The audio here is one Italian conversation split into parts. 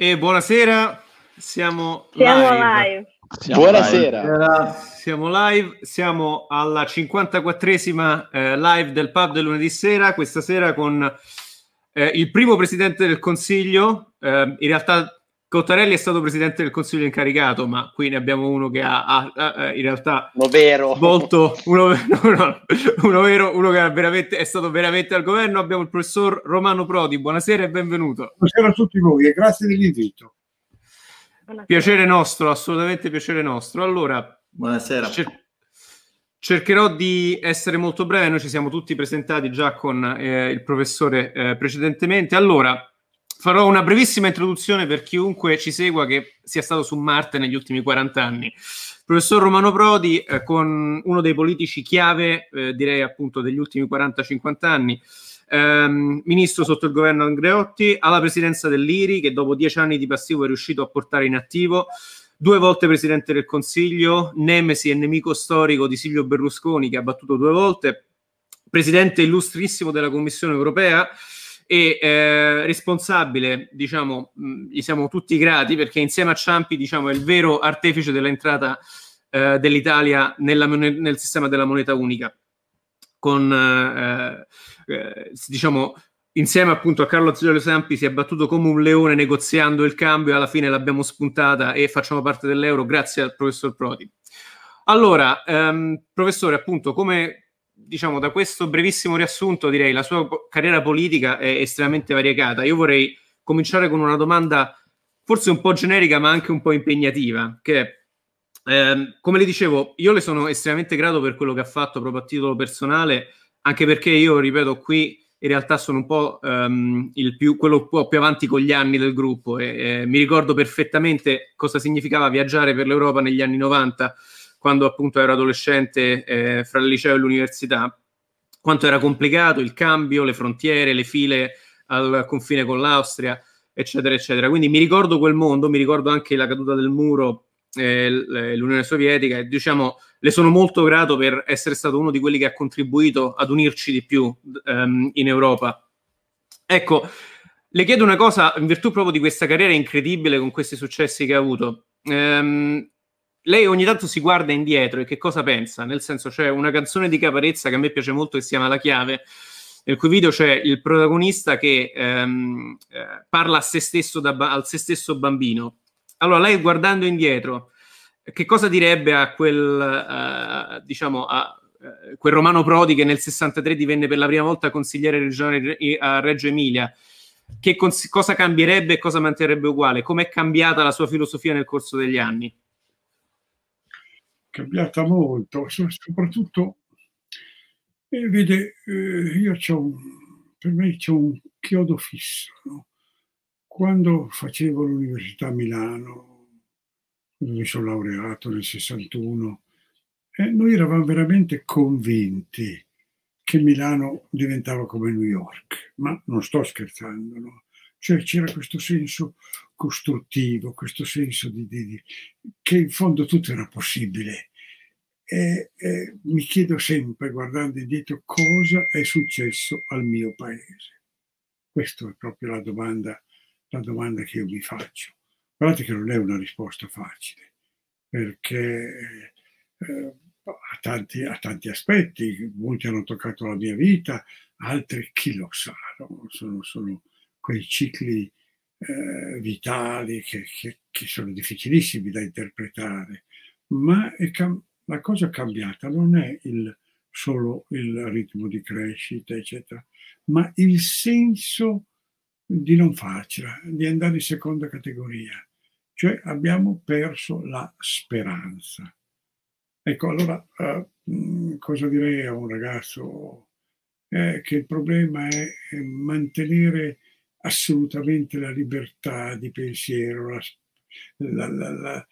E buonasera, siamo, siamo live. live. Siamo buonasera. Live. Siamo live, siamo alla 54esima eh, live del pub del lunedì sera, questa sera con eh, il primo presidente del Consiglio, eh, in realtà Cottarelli è stato presidente del Consiglio incaricato, ma qui ne abbiamo uno che ha, ha, ha in realtà uno vero. Volto, uno, no, uno, vero, uno che veramente, è stato veramente al governo. Abbiamo il professor Romano Prodi. Buonasera e benvenuto. Buonasera a tutti voi e grazie dell'invito. Piacere nostro, assolutamente piacere nostro. Allora, buonasera. Cer- cercherò di essere molto breve. Noi ci siamo tutti presentati già con eh, il professore eh, precedentemente. Allora, farò una brevissima introduzione per chiunque ci segua che sia stato su Marte negli ultimi 40 anni. Professor Romano Prodi, eh, con uno dei politici chiave, eh, direi appunto degli ultimi 40-50 anni, ehm, ministro sotto il governo Andreotti, alla presidenza dell'IRI, che dopo dieci anni di passivo è riuscito a portare in attivo, due volte presidente del Consiglio, nemesi e nemico storico di Silvio Berlusconi, che ha battuto due volte, presidente illustrissimo della Commissione europea e eh, responsabile, diciamo, mh, gli siamo tutti grati perché insieme a Ciampi, diciamo, è il vero artefice dell'entrata eh, dell'Italia nella, nel sistema della moneta unica. Con, eh, eh diciamo, insieme appunto a Carlo Azzurro Ciampi si è battuto come un leone negoziando il cambio e alla fine l'abbiamo spuntata e facciamo parte dell'euro grazie al professor Prodi. Allora, ehm, professore, appunto, come diciamo, da questo brevissimo riassunto, direi la sua carriera politica è estremamente variegata. Io vorrei cominciare con una domanda forse un po' generica, ma anche un po' impegnativa, che eh, come le dicevo, io le sono estremamente grato per quello che ha fatto proprio a titolo personale, anche perché io, ripeto, qui in realtà sono un po' il più, quello un po' più avanti con gli anni del gruppo e eh, mi ricordo perfettamente cosa significava viaggiare per l'Europa negli anni 90 quando appunto ero adolescente eh, fra il liceo e l'università, quanto era complicato il cambio, le frontiere, le file al confine con l'Austria, eccetera, eccetera. Quindi mi ricordo quel mondo, mi ricordo anche la caduta del muro, eh, l'Unione Sovietica, e diciamo le sono molto grato per essere stato uno di quelli che ha contribuito ad unirci di più ehm, in Europa. Ecco, le chiedo una cosa in virtù proprio di questa carriera incredibile con questi successi che ha avuto. Ehm, lei ogni tanto si guarda indietro e che cosa pensa? Nel senso, c'è una canzone di Caparezza che a me piace molto che si chiama La chiave, nel cui video c'è il protagonista che ehm, eh, parla a se stesso da, al se stesso bambino. Allora, lei guardando indietro, che cosa direbbe a quel, uh, diciamo, a uh, quel Romano Prodi che nel 63 divenne per la prima volta consigliere regionale a Reggio Emilia? Che cons- cosa cambierebbe e cosa manterrebbe uguale? Com'è cambiata la sua filosofia nel corso degli anni? Cambiata molto, soprattutto, eh, vede, eh, io c'ho un, per me c'è un chiodo fisso. No? Quando facevo l'università a Milano, dove sono laureato nel 61, eh, noi eravamo veramente convinti che Milano diventava come New York, ma non sto scherzando, no? Cioè c'era questo senso costruttivo, questo senso di, di, di che in fondo tutto era possibile. E, e mi chiedo sempre, guardando indietro, cosa è successo al mio paese. Questa è proprio la domanda, la domanda che io mi faccio. Guardate che non è una risposta facile, perché eh, ha, tanti, ha tanti aspetti, molti hanno toccato la mia vita, altri chi lo sa, no? sono, sono quei cicli eh, vitali che, che, che, sono difficilissimi da interpretare, ma cam- la cosa cambiata non è il, solo il ritmo di crescita, eccetera, ma il senso di non farcela, di andare in seconda categoria. Cioè abbiamo perso la speranza. Ecco, allora eh, cosa direi a un ragazzo? Eh, che il problema è mantenere assolutamente la libertà di pensiero, la, la, la,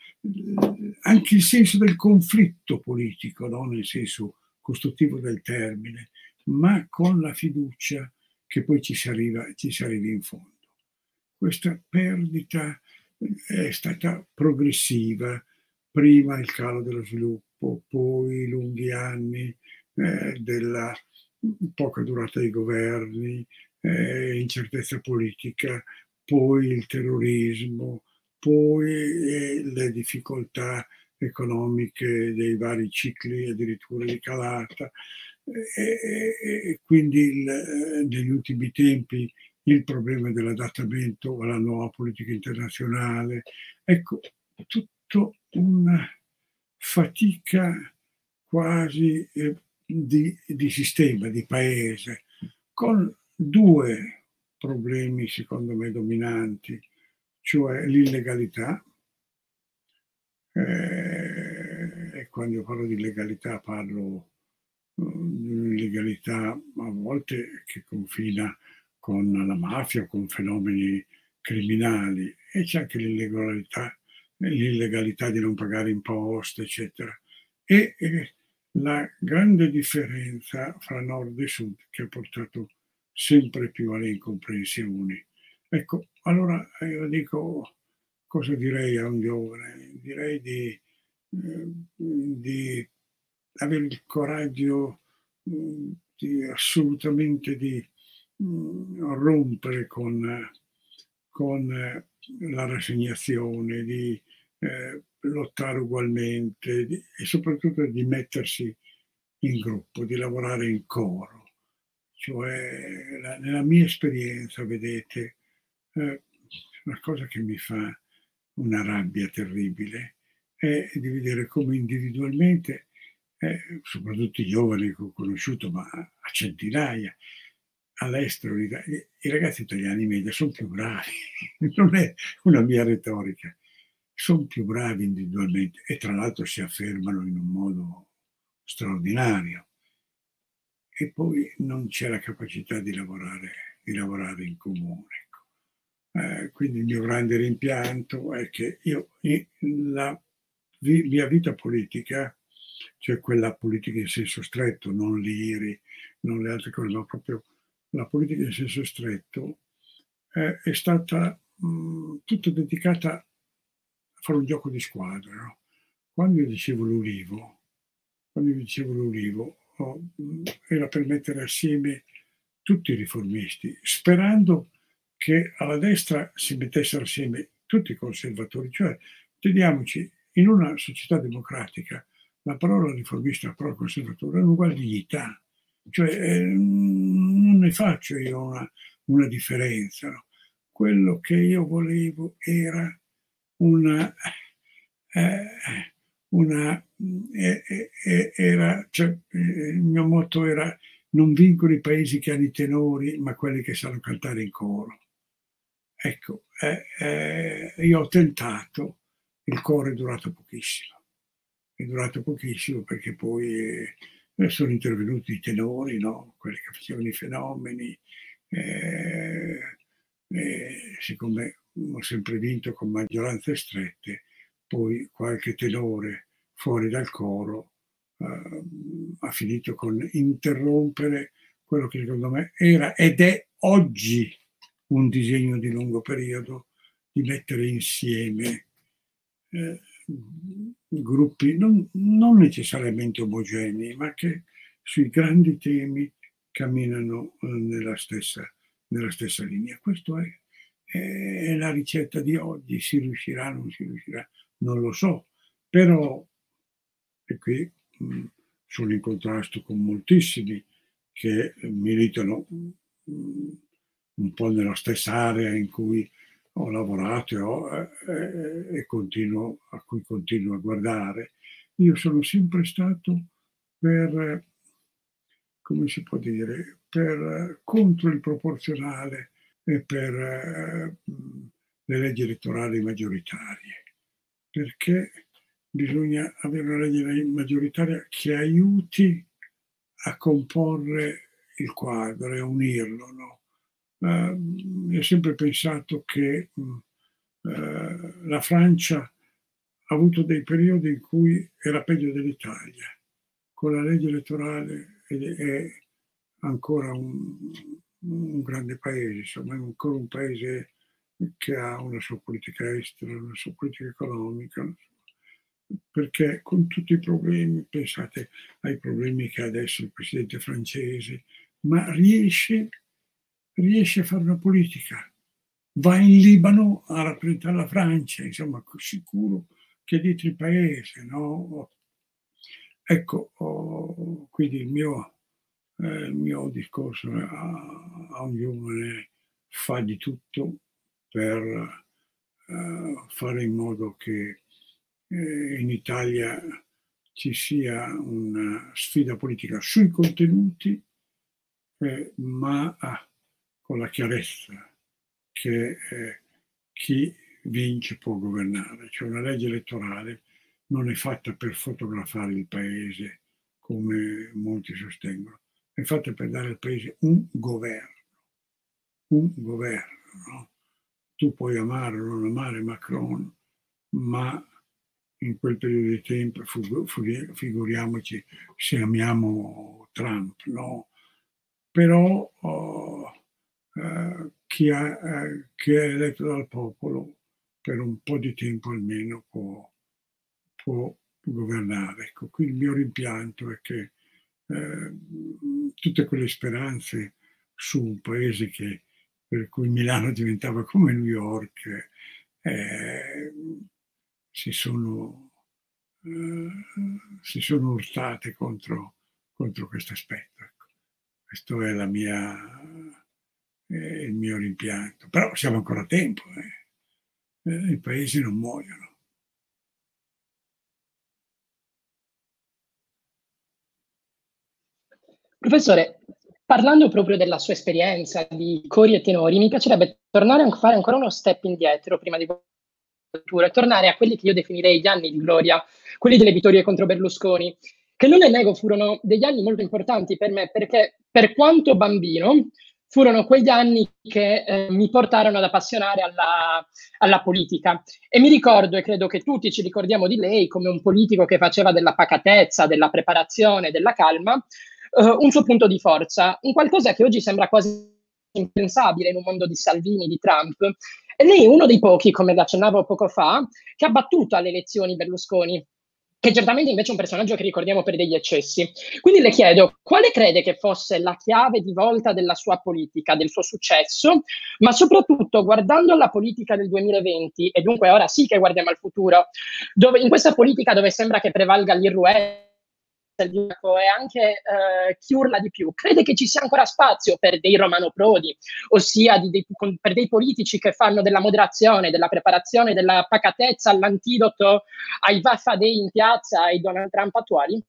anche il senso del conflitto politico, no? nel senso costruttivo del termine, ma con la fiducia che poi ci si arriva, ci si arriva in fondo. Questa perdita è stata progressiva, prima il calo dello sviluppo, poi i lunghi anni eh, della poca durata dei governi, eh, incertezza politica, poi il terrorismo, poi eh, le difficoltà economiche dei vari cicli addirittura di calata e, e quindi il, eh, negli ultimi tempi il problema dell'adattamento alla nuova politica internazionale. Ecco, tutto una fatica quasi eh, di, di sistema, di paese, con due problemi secondo me dominanti, cioè l'illegalità, eh, e quando parlo di illegalità parlo mm, di un'illegalità a volte che confina con la mafia, con fenomeni criminali e c'è anche l'illegalità, l'illegalità di non pagare imposte, eccetera. E, e la grande differenza fra nord e sud che ha portato sempre più alle incomprensioni. Ecco, allora io dico cosa direi a un giovane? Direi di, eh, di avere il coraggio mm, di assolutamente di mm, rompere con, con la rassegnazione, di eh, lottare ugualmente di, e soprattutto di mettersi in gruppo, di lavorare in coro. Cioè, la, nella mia esperienza, vedete, eh, una cosa che mi fa una rabbia terribile è di vedere come individualmente, eh, soprattutto i giovani che ho conosciuto, ma a centinaia, all'estero, i ragazzi italiani media sono più bravi, non è una mia retorica, sono più bravi individualmente e tra l'altro si affermano in un modo straordinario. E poi non c'è la capacità di lavorare, di lavorare in comune. Ecco. Eh, quindi il mio grande rimpianto è che io la mia vita politica, cioè quella politica in senso stretto, non l'IRI, non le altre cose, ma proprio la politica in senso stretto, eh, è stata mh, tutta dedicata fare un gioco di squadra. No? Quando io dicevo l'ulivo, quando io dicevo l'ulivo, era per mettere assieme tutti i riformisti, sperando che alla destra si mettessero assieme tutti i conservatori, cioè teniamoci, in una società democratica la parola riformista la parola conservatore hanno uguale dignità, cioè eh, non ne faccio io una, una differenza. No? Quello che io volevo era una, eh, una eh, eh, era, cioè, il mio motto era non vincono i paesi che hanno i tenori, ma quelli che sanno cantare in coro. Ecco, io ho tentato, il coro è durato pochissimo, è durato pochissimo perché poi sono intervenuti i tenori, no? quelli che facevano i fenomeni, eh, eh, siccome ho sempre vinto con maggioranze strette, poi qualche tenore fuori dal coro eh, ha finito con interrompere quello che secondo me era ed è oggi un disegno di lungo periodo di mettere insieme eh, gruppi non, non, necessariamente omogenei, ma che sui grandi temi camminano eh, nella stessa, nella stessa linea. Questo è è la ricetta di oggi, si riuscirà, non si riuscirà, non lo so, però e qui mh, sono in contrasto con moltissimi che militano mh, un po' nella stessa area in cui ho lavorato e, ho, eh, e continuo, a cui continuo a guardare. Io sono sempre stato per, come si può dire, per contro il proporzionale per eh, le leggi elettorali maggioritarie, perché bisogna avere una legge maggioritaria che aiuti a comporre il quadro e a unirlo. No? Uh, ho sempre pensato che uh, la Francia ha avuto dei periodi in cui era peggio dell'Italia. Con la legge elettorale è ancora un, un grande paese, insomma è ancora un paese che ha una sua politica estera, una sua politica economica, perché con tutti i problemi, pensate ai problemi che ha adesso il presidente francese, ma riesce, riesce a fare una politica, va in Libano a rappresentare la Francia, insomma, sicuro che dietro il paese, no? Ecco, oh, quindi il mio, eh, il mio discorso a, a, un giovane fa di tutto per eh, fare in modo che eh, in Italia ci sia una sfida politica sui contenuti, eh, ma ah, con la chiarezza che eh, chi vince può governare. Cioè una legge elettorale non è fatta per fotografare il paese come molti sostengono, è fatta per dare al paese un governo, un governo. No? Tu puoi amare o non amare Macron, ma in quel periodo di tempo figuriamoci se amiamo Trump, no? Però oh, eh, chi, ha, eh, chi, è eletto dal popolo per un po' di tempo almeno può, può governare. Ecco, qui il mio rimpianto è che eh, tutte quelle speranze su un paese che, per cui Milano diventava come New York eh, si, sono, eh, si sono urtate contro, contro questo aspetto. Ecco. Questo è mia eh, il mio rimpianto. Però siamo ancora a tempo, eh. eh. i paesi non muoiono. Professore, parlando proprio della sua esperienza di cori e tenori, mi piacerebbe tornare a fare ancora uno step indietro prima di e tornare a quelli che io definirei gli anni di gloria, quelli delle vittorie contro Berlusconi, che non le nego furono degli anni molto importanti per me perché per quanto bambino furono quegli anni che eh, mi portarono ad appassionare alla, alla, politica. E mi ricordo, e credo che tutti ci ricordiamo di lei, come un politico che faceva della pacatezza, della preparazione, della calma, eh, un suo punto di forza, un qualcosa che oggi sembra quasi impensabile in un mondo di Salvini, di Trump. E lei è uno dei pochi, come accennavo poco fa, che ha battuto alle elezioni Berlusconi che certamente invece è un personaggio che ricordiamo per degli eccessi. Quindi le chiedo, quale crede che fosse la chiave di volta della sua politica, del suo successo, ma soprattutto guardando alla politica del 2020, e dunque ora sì che guardiamo al futuro, dove, in questa politica dove sembra che prevalga l'irruello, e anche eh, chi urla di più. Crede che ci sia ancora spazio per dei Romano Prodi, ossia di, dei, per dei politici che fanno della moderazione, della preparazione, della pacatezza all'antidoto ai Vaffa Day in piazza, ai Donald Trump attuali?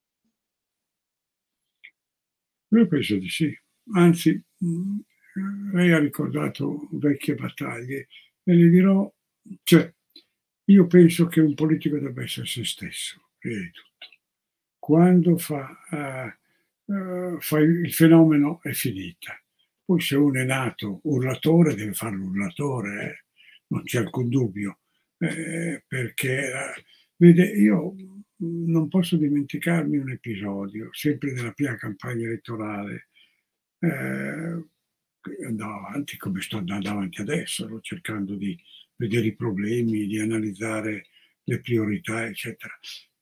Io penso di sì. Anzi, mm, lei ha ricordato vecchie battaglie e le dirò, cioè, io penso che un politico debba essere se stesso, di tutto quando fa, uh, fa il fenomeno è finita. Poi se uno è nato urlatore deve fare l'urlatore, eh? non c'è alcun dubbio, eh, perché vede, io non posso dimenticarmi un episodio, sempre nella prima campagna elettorale, eh, andavo avanti come sto andando avanti adesso, cercando di vedere i problemi, di analizzare le priorità, eccetera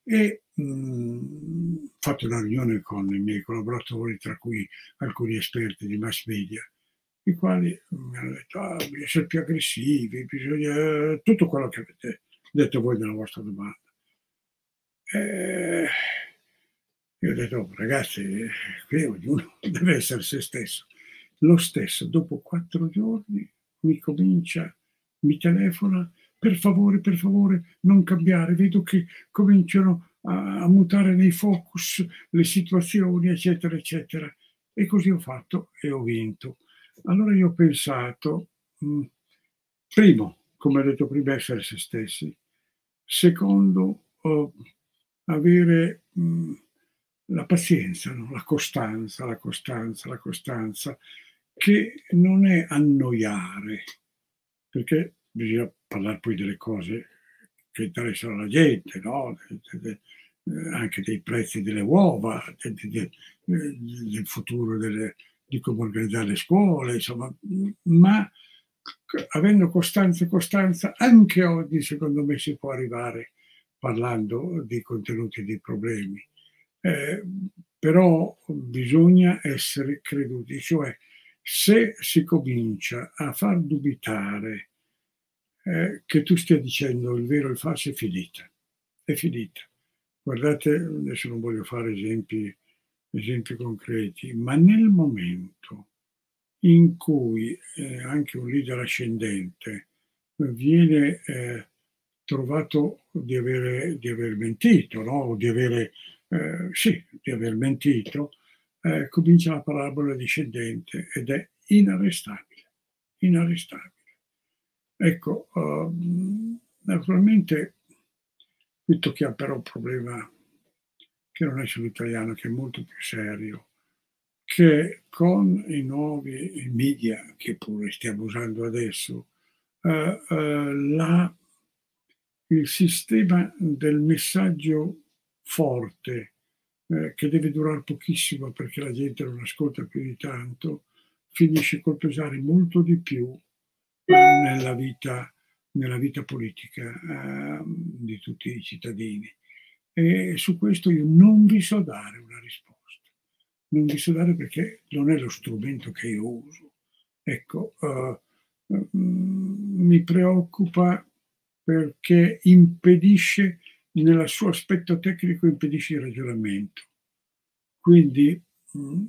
e mh, mm, fatto una riunione con i miei collaboratori, tra cui alcuni esperti di mass media, i quali mi hanno detto ah, bisogna essere più aggressivi, bisogna tutto quello che avete detto voi nella vostra domanda. E io ho detto oh, ragazzi, qui ognuno deve essere se stesso. Lo stesso, dopo quattro giorni mi comincia, mi telefona per favore, per favore, non cambiare. Vedo che cominciano a, a mutare nei focus le situazioni, eccetera, eccetera. E così ho fatto e ho vinto. Allora io ho pensato, mh, mm, primo, come ho detto prima, essere se stessi. Secondo, oh, avere mh, mm, la pazienza, no? la costanza, la costanza, la costanza, che non è annoiare, perché bisogna parlare poi delle cose che interessano la gente, no? de, de, de, anche dei prezzi delle uova, del futuro delle, di come organizzare le scuole, insomma, ma avendo costanza e costanza, anche oggi secondo me si può arrivare parlando di contenuti e di problemi. Eh, però bisogna essere creduti, cioè se si comincia a far dubitare eh, che tu stia dicendo il vero e il falso è finita. È finita. Guardate, adesso non voglio fare esempi, esempi concreti, ma nel momento in cui eh, anche un leader ascendente viene eh, trovato di, avere, di aver mentito, no? di avere, eh, sì, di aver mentito, eh, comincia la parabola discendente ed è inarrestabile, inarrestabile. Ecco, uh, naturalmente qui tocchiamo però un problema che non è solo italiano, che è molto più serio, che con i nuovi media che pure stiamo usando adesso, uh, uh, la, il sistema del messaggio forte, eh, che deve durare pochissimo perché la gente non ascolta più di tanto, finisce col pesare molto di più nella vita, nella vita politica eh, di tutti i cittadini. E su questo io non vi so dare una risposta. Non vi so dare perché non è lo strumento che io uso. Ecco, uh, uh, mi preoccupa perché impedisce, nel suo aspetto tecnico, impedisce il ragionamento. Quindi mm,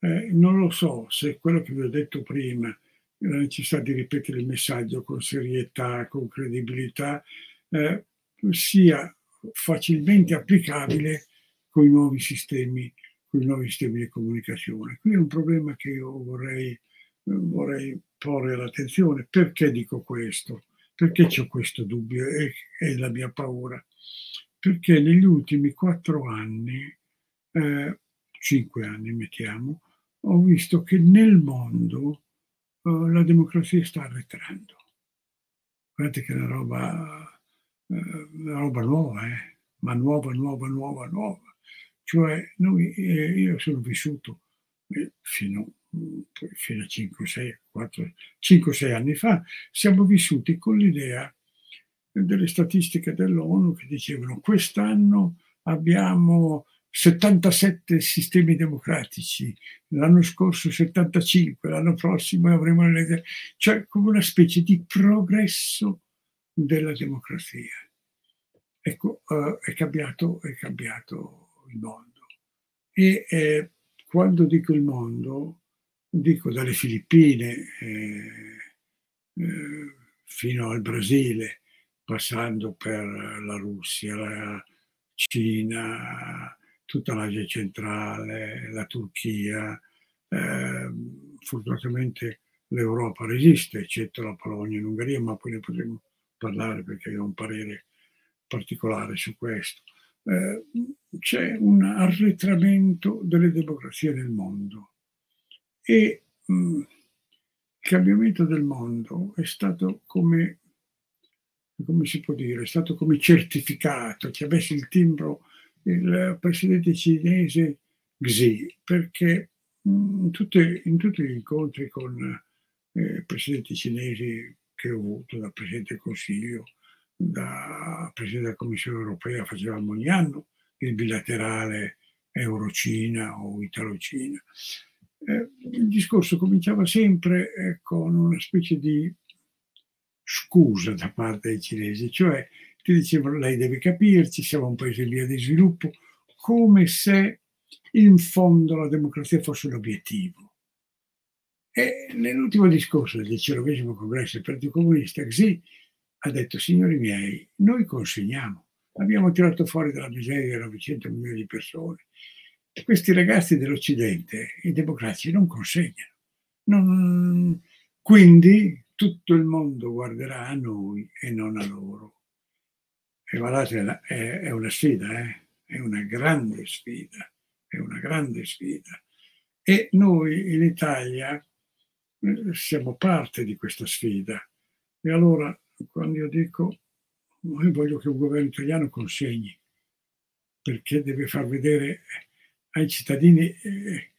eh, non lo so se quello che vi ho detto prima, la necessità di ripetere il messaggio con serietà, con credibilità, eh, sia facilmente applicabile con i nuovi sistemi, con i nuovi sistemi di comunicazione. Qui è un problema che io vorrei, vorrei porre all'attenzione. Perché dico questo? Perché ho questo dubbio e, e la mia paura? Perché negli ultimi quattro anni, eh, cinque anni mettiamo, ho visto che nel mondo uh, la democrazia sta arretrando. Guardate che è una roba, una roba nuova, eh? ma nuova, nuova, nuova, nuova. Cioè, noi, eh, io sono vissuto eh, fino, fino a 5-6 5-6 anni fa, siamo vissuti con l'idea delle statistiche dell'ONU che dicevano quest'anno abbiamo 77 sistemi democratici, l'anno scorso 75, l'anno prossimo avremo le elezioni, cioè come una specie di progresso della democrazia. Ecco, uh, è, cambiato, è cambiato il mondo. E eh, quando dico il mondo, dico dalle Filippine eh, eh, fino al Brasile, passando per la Russia, la Cina, tutta l'Asia centrale, la Turchia. Eh, fortunatamente l'Europa resiste, eccetto la Polonia e l'Ungheria, ma poi ne potremo parlare perché ho un parere particolare su questo. Eh, c'è un arretramento delle democrazie nel mondo e mh, mm, il cambiamento del mondo è stato come, come si può dire, è stato come certificato, ci avesse il timbro il presidente cinese Xi, perché in, tutte, in tutti gli incontri con eh, presidenti cinesi che ho avuto, da Presidente del Consiglio, da Presidente della Commissione europea, facevamo ogni anno il bilaterale Euro-Cina o Italo-Cina. Eh, il discorso cominciava sempre eh, con una specie di scusa da parte dei cinesi, cioè ti dicevano lei deve capirci, siamo un paese in via di sviluppo, come se in fondo la democrazia fosse l'obiettivo. E nell'ultimo discorso del 19 congresso del Partito Comunista, Xi ha detto, signori miei, noi consegniamo, abbiamo tirato fuori dalla miseria 900 milioni di persone. Questi ragazzi dell'Occidente, i democratici, non consegnano. Non... Quindi tutto il mondo guarderà a noi e non a loro. E guardate, è, è una sfida, eh? è una grande sfida, è una grande sfida. E noi in Italia eh, siamo parte di questa sfida. E allora, quando io dico, io voglio che un governo italiano consegni, perché deve far vedere ai cittadini eh,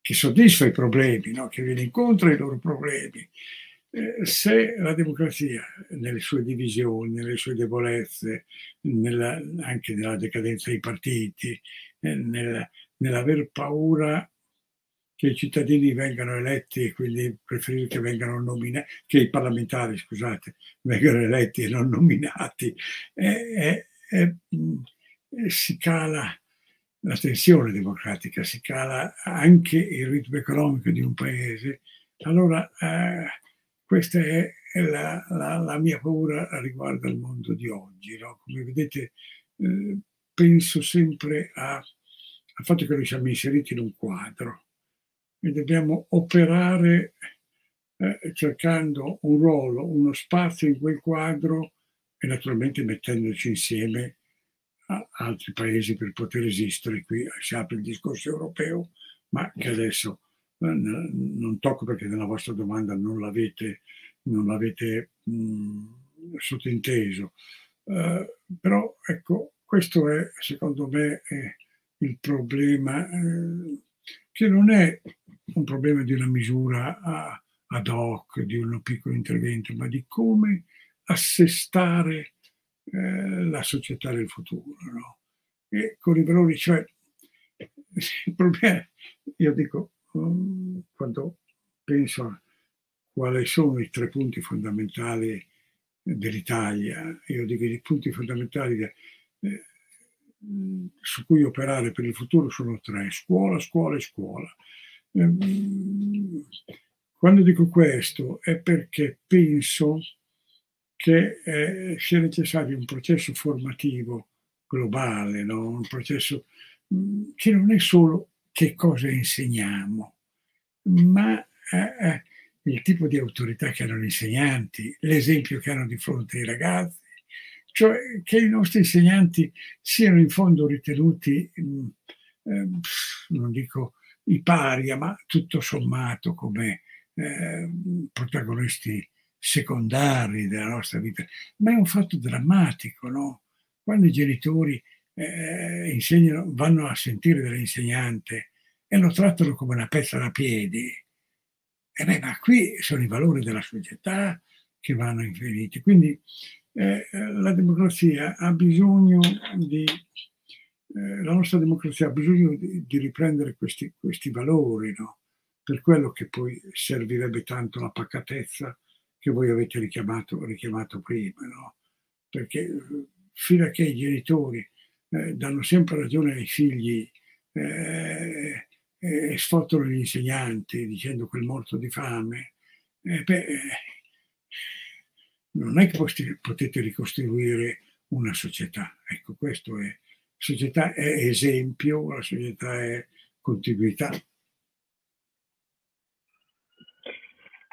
che soddisfa i problemi, no? che viene incontro ai loro problemi, se la democrazia, nelle sue divisioni, nelle sue debolezze, nella, anche nella decadenza dei partiti, eh, nel, nell'aver paura che i cittadini vengano eletti e quindi preferire che vengano nominati, che i parlamentari, scusate, vengano eletti e non nominati, e, e, e si cala la tensione democratica, si cala anche il ritmo economico di un paese. Allora, eh, questa è la, la, la, mia paura riguardo al mondo di oggi. No? Come vedete, eh, penso sempre a, al fatto che noi siamo inseriti in un quadro e dobbiamo operare eh, cercando un ruolo, uno spazio in quel quadro e naturalmente mettendoci insieme a altri paesi per poter esistere. Qui si apre il discorso europeo, ma che adesso non tocco perché nella vostra domanda non l'avete, non l'avete mh, sottinteso. Uh, però ecco, questo è secondo me è il problema eh, che non è un problema di una misura ad hoc, di un piccolo intervento, ma di come assestare eh, la società del futuro. No? E con i valori, cioè, il problema, io dico, quando penso a quali sono i tre punti fondamentali dell'Italia, io dico i punti fondamentali eh, su cui operare per il futuro sono tre, scuola, scuola e scuola. Ehm, quando dico questo è perché penso che eh, sia necessario un processo formativo globale, no? un processo mm, che non è solo che cosa insegniamo, ma eh, eh, il tipo di autorità che hanno gli insegnanti, l'esempio che hanno di fronte ai ragazzi, cioè che i nostri insegnanti siano in fondo ritenuti, mh, mm, eh, non dico i paria, ma tutto sommato come eh, protagonisti secondari della nostra vita. Ma è un fatto drammatico, no? Quando i genitori eh, insegnano, vanno a sentire dell'insegnante e lo trattano come una pezza da piedi, e beh, ma qui sono i valori della società che vanno inferiti. Quindi eh, la democrazia ha bisogno di eh, la nostra democrazia ha bisogno di, di riprendere questi, questi valori, no? per quello che poi servirebbe tanto la pacatezza che voi avete richiamato, richiamato prima, no? perché eh, fino a che i genitori eh, danno sempre ragione ai figli eh, e sfottano gli insegnanti dicendo quel morto di fame, eh, beh, non è che potete ricostruire una società. Ecco, questo è, società è esempio, la società è continuità.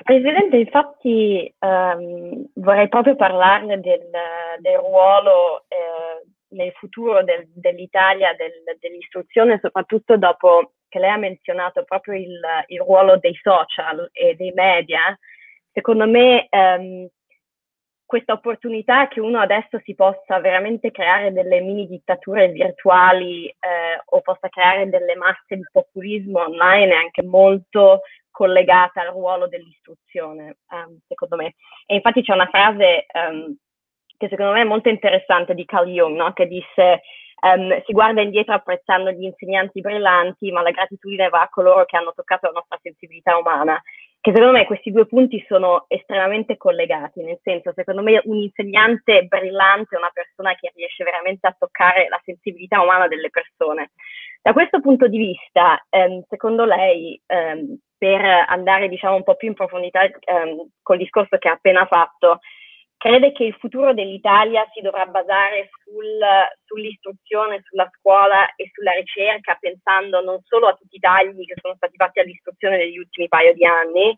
Presidente, infatti ehm, vorrei proprio parlarne del, del ruolo eh, nel futuro del, dell'Italia, del, dell'istruzione, soprattutto dopo che lei ha menzionato proprio il, il ruolo dei social e dei media. Secondo me ehm, questa opportunità che uno adesso si possa veramente creare delle mini dittature virtuali eh, o possa creare delle masse di populismo online è anche molto collegata al ruolo dell'istruzione, um, secondo me. E infatti c'è una frase um, che secondo me è molto interessante di Carl Jung, no? che disse um, si guarda indietro apprezzando gli insegnanti brillanti, ma la gratitudine va a coloro che hanno toccato la nostra sensibilità umana che secondo me questi due punti sono estremamente collegati, nel senso, secondo me un insegnante brillante è una persona che riesce veramente a toccare la sensibilità umana delle persone. Da questo punto di vista, ehm, secondo lei, ehm, per andare diciamo un po' più in profondità col discorso che ha appena fatto, crede che il futuro dell'Italia si dovrà basare sul, sull'istruzione, sulla scuola e sulla ricerca, pensando non solo a tutti i tagli che sono stati fatti all'istruzione negli ultimi paio di anni,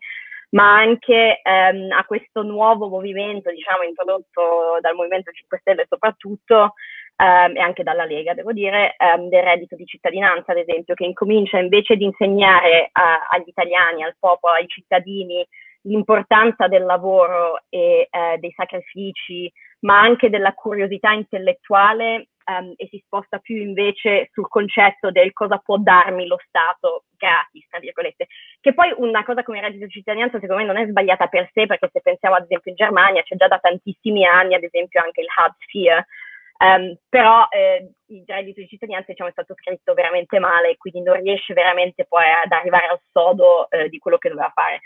ma anche ehm, a questo nuovo movimento, diciamo, introdotto dal Movimento 5 Stelle soprattutto, ehm, e anche dalla Lega, devo dire, ehm, del reddito di cittadinanza, ad esempio, che incomincia invece di insegnare a, agli italiani, al popolo, ai cittadini, l'importanza del lavoro e eh, dei sacrifici, ma anche della curiosità intellettuale um, e si sposta più invece sul concetto del cosa può darmi lo Stato gratis, tra virgolette. Che poi una cosa come il reddito di cittadinanza secondo me non è sbagliata per sé, perché se pensiamo ad esempio in Germania c'è già da tantissimi anni, ad esempio anche il Hartz IV, Um, però eh, il reddito di cittadinanza diciamo, è stato scritto veramente male, quindi non riesce veramente poi ad arrivare al sodo eh, di quello che doveva fare.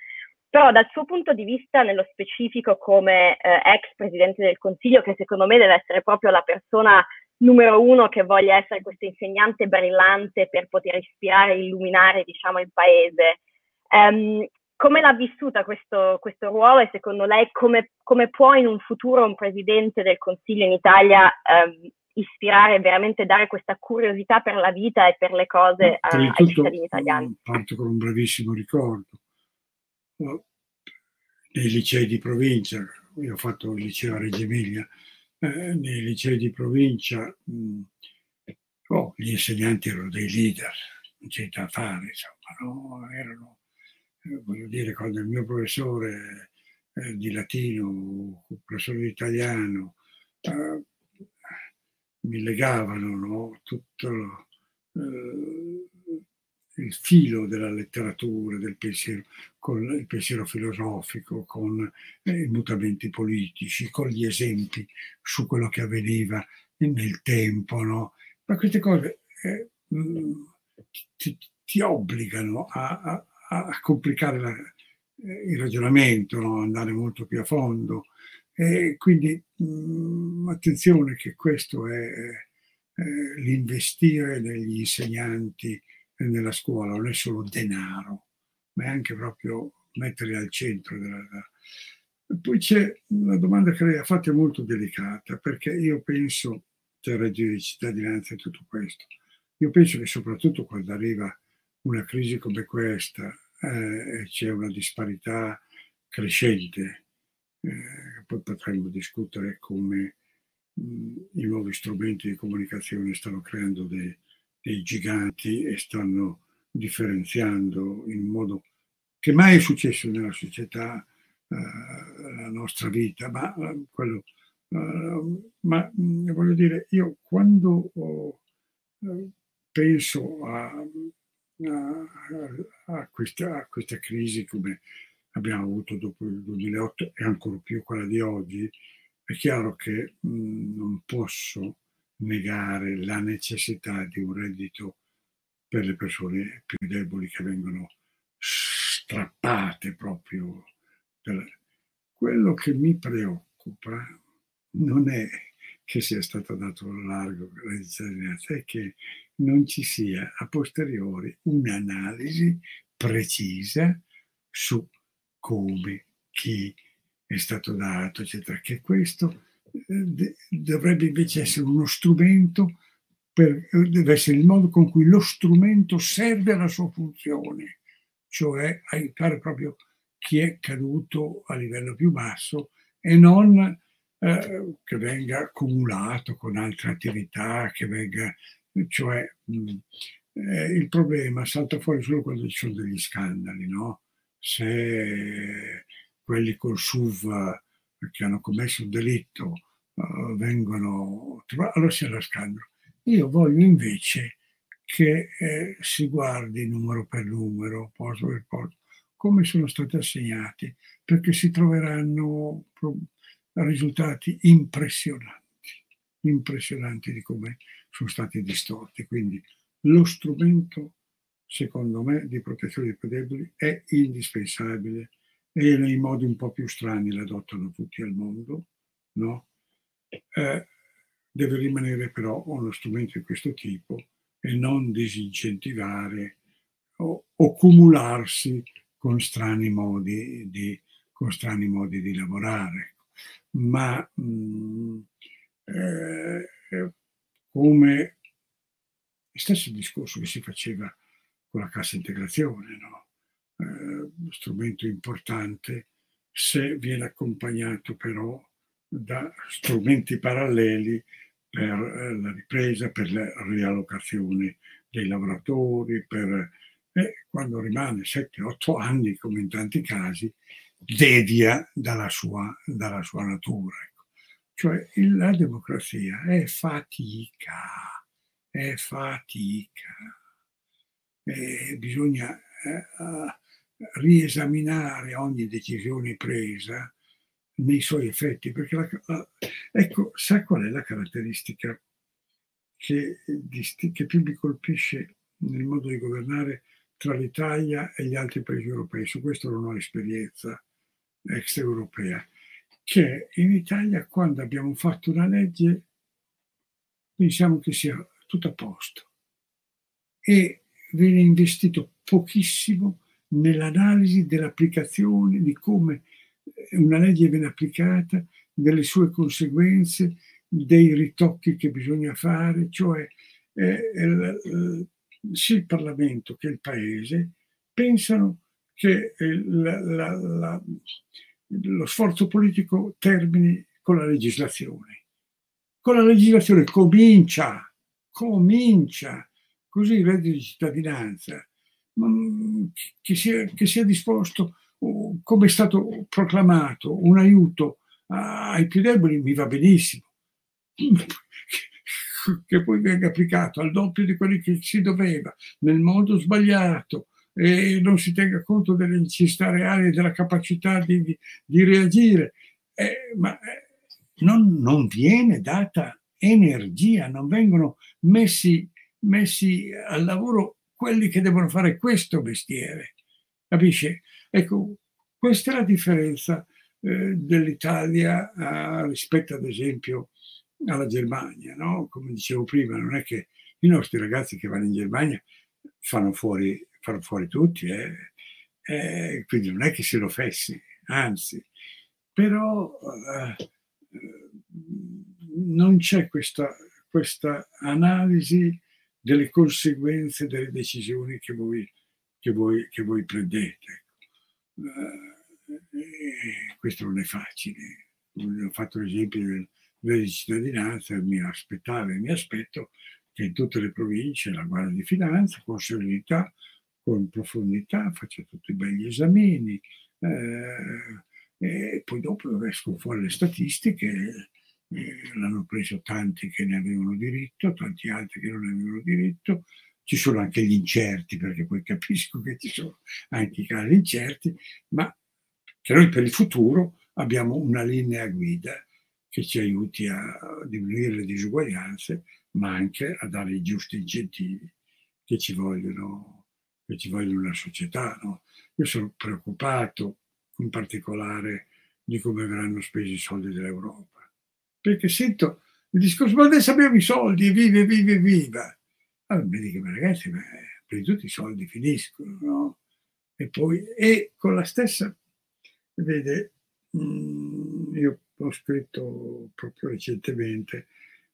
Però dal suo punto di vista, nello specifico come eh, ex presidente del Consiglio, che secondo me deve essere proprio la persona numero uno che voglia essere questo insegnante brillante per poter ispirare e illuminare diciamo, il paese, um, come l'ha vissuta questo, questo, ruolo e secondo lei come, come, può in un futuro un presidente del Consiglio in Italia um, ispirare e veramente dare questa curiosità per la vita e per le cose a, ai cittadini italiani? Parto con un brevissimo ricordo. Nei licei di provincia, io ho fatto il liceo a Reggio Emilia, eh, nei licei di provincia mh, oh, gli insegnanti erano dei leader, non c'è da fare, insomma, no? erano voglio dire, quando il mio professore eh, di latino, il professore di italiano, eh, mi legavano no? tutto eh, il filo della letteratura, del pensiero, con il pensiero filosofico, con eh, i mutamenti politici, con gli esempi su quello che avveniva nel tempo. No? Ma queste cose eh, ti, ti, obbligano a, a, a complicare la, eh, il ragionamento, no? andare molto più a fondo. E quindi mh, attenzione che questo è eh, l'investire negli insegnanti nella scuola, non è solo denaro, ma è anche proprio metterli al centro della... Poi c'è una domanda che lei ha fatto molto delicata, perché io penso, c'è il reddito di cittadinanza e tutto questo, io penso che soprattutto quando arriva una crisi come questa eh, c'è una disparità crescente. Eh, poi potremmo discutere come mh, i nuovi strumenti di comunicazione stanno creando dei, dei giganti e stanno differenziando in modo che mai è successo nella società, eh, la nostra vita, ma eh, quello Uh, ma mh, voglio dire, io quando ho, uh, penso a, a, a, questa, a, questa, crisi come abbiamo avuto dopo il 2008 e ancora più quella di oggi, è chiaro che mh, non posso negare la necessità di un reddito per le persone più deboli che vengono strappate proprio. Quello che mi preoccupa non è che sia stato dato largo la cittadinanza, è che non ci sia a posteriori un'analisi precisa su come, chi è stato dato, eccetera, che questo dovrebbe invece essere uno strumento, per, deve essere il modo con cui lo strumento serve alla sua funzione, cioè aiutare proprio chi è caduto a livello più basso e non eh, che venga accumulato con altre attività, che venga cioè mh, eh, il problema salta fuori solo quando ci sono degli scandali, no? Se quelli col SUV che hanno commesso un delitto uh, vengono allora c'è lo scandalo. Io voglio invece che eh, si guardi numero per numero, posto per posto, come sono stati assegnati, perché si troveranno risultati impressionanti, impressionanti di come sono stati distorti. Quindi lo strumento, secondo me, di protezione dei più deboli è indispensabile e nei modi un po' più strani l'adottano tutti al mondo, no? Eh, deve rimanere però uno strumento di questo tipo e non disincentivare o, o cumularsi con strani modi di, con strani modi di lavorare. Ma mh, mm, eh, come stesso discorso che si faceva con la cassa integrazione, no? Eh, strumento importante se viene accompagnato però da strumenti paralleli per eh, la ripresa, per la riallocazione dei lavoratori, per eh, quando rimane 7-8 anni, come in tanti casi, devia dalla sua, dalla sua natura. Cioè la democrazia è fatica, è fatica. E bisogna eh, riesaminare ogni decisione presa nei suoi effetti, perché la, la, ecco, sa qual è la caratteristica che, che più mi colpisce nel modo di governare tra l'Italia e gli altri paesi europei? Su questo non ho esperienza extraeuropea, che in Italia quando abbiamo fatto una legge pensiamo che sia tutto a posto e viene investito pochissimo nell'analisi dell'applicazione, di come una legge viene applicata, delle sue conseguenze, dei ritocchi che bisogna fare, cioè eh, eh, sia il Parlamento che il Paese pensano che eh, la, la, la, lo sforzo politico termini con la legislazione. Con la legislazione comincia, comincia, così il reddito di cittadinanza, che sia, che sia disposto, come è stato proclamato, un aiuto ai più deboli, mi va benissimo. Che poi venga applicato al doppio di quelli che si doveva, nel modo sbagliato, e non si tenga conto delle necessità reali e della capacità di, di, di reagire. Eh, ma eh, non, non, viene data energia, non vengono messi, messi al lavoro quelli che devono fare questo mestiere. Capisce? Ecco, questa è la differenza eh, dell'Italia eh, rispetto ad esempio alla Germania, no? Come dicevo prima, non è che i nostri ragazzi che vanno in Germania fanno fuori far fuori tutti, eh. Eh, quindi non è che lo fessi, anzi, però eh, non c'è questa, questa, analisi delle conseguenze delle decisioni che voi, che voi, che voi prendete. Eh, questo non è facile. Ho fatto l'esempio del, della cittadinanza, mi aspettavo e mi aspetto che in tutte le province la Guardia di Finanza, con serenità, con profondità, faccio tutti i begli esamini eh, e poi dopo escono fuori le statistiche, eh, l'hanno preso tanti che ne avevano diritto, tanti altri che non avevano diritto, ci sono anche gli incerti, perché poi capisco che ci sono anche i casi incerti, ma che noi per il futuro abbiamo una linea guida che ci aiuti a diminuire le disuguaglianze, ma anche a dare i giusti incentivi che ci vogliono che ci vogliono una società. No? Io sono preoccupato in particolare di come verranno spesi i soldi dell'Europa, perché sento il discorso, ma adesso abbiamo i soldi, vive, vive, viva. Allora mi dico, ma ragazzi, ma per tutti i soldi finiscono, no? E poi, e con la stessa, vede, mh, io ho scritto proprio recentemente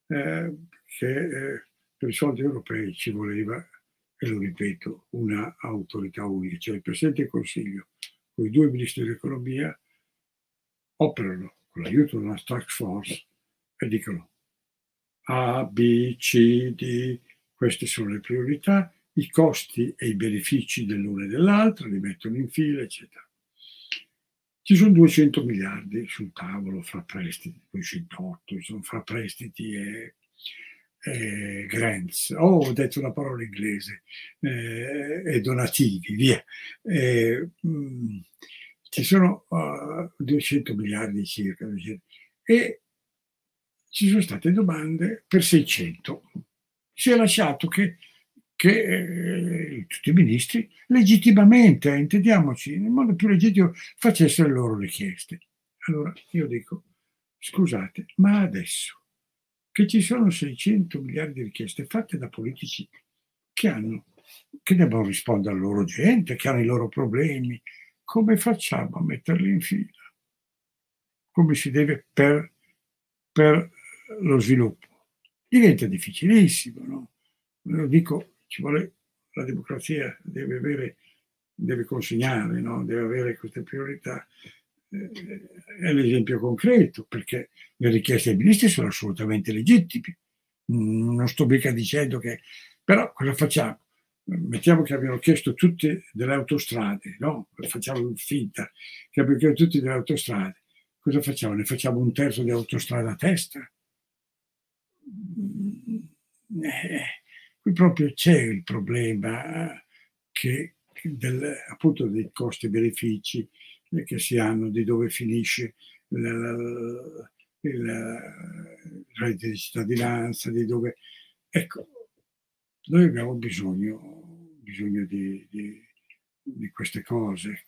eh, che eh, per i soldi europei ci voleva e lo ripeto, una autorità unica, cioè il Presidente del Consiglio con i due ministri dell'economia operano con l'aiuto di una task force e dicono A, B, C, D, queste sono le priorità, i costi e i benefici dell'una e dell'altra, li mettono in fila, eccetera. Ci sono 200 miliardi sul tavolo fra prestiti, 208, sono fra prestiti e eh, grants, oh, ho detto una parola inglese, eh, e donativi, via. Eh, mh, mm, ci sono uh, 200 miliardi circa, e ci sono state domande per 600. Si è lasciato che, che eh, tutti i ministri legittimamente, eh, intendiamoci, nel modo più legittimo, facessero le loro richieste. Allora io dico, scusate, ma adesso che ci sono 600 miliardi di richieste fatte da politici che hanno, che devono rispondere alla loro gente, che hanno i loro problemi. Come facciamo a metterli in fila? Come si deve per, per lo sviluppo? Diventa difficilissimo, no? Lo dico, ci vuole, la democrazia deve avere, deve consegnare, no? deve avere queste priorità è l'esempio concreto, perché le richieste dei ministri sono assolutamente legittime. Non sto mica dicendo che... Però cosa facciamo? Mettiamo che abbiano chiesto tutte delle autostrade, no? Facciamo finta che abbiano chiesto tutte delle autostrade. Cosa facciamo? Ne facciamo un terzo di autostrada a testa? Qui proprio c'è il problema che del, appunto dei costi e benefici che si hanno, di dove finisce il, il reddito di cittadinanza, di dove... Ecco, noi abbiamo bisogno, bisogno di, di, di queste cose.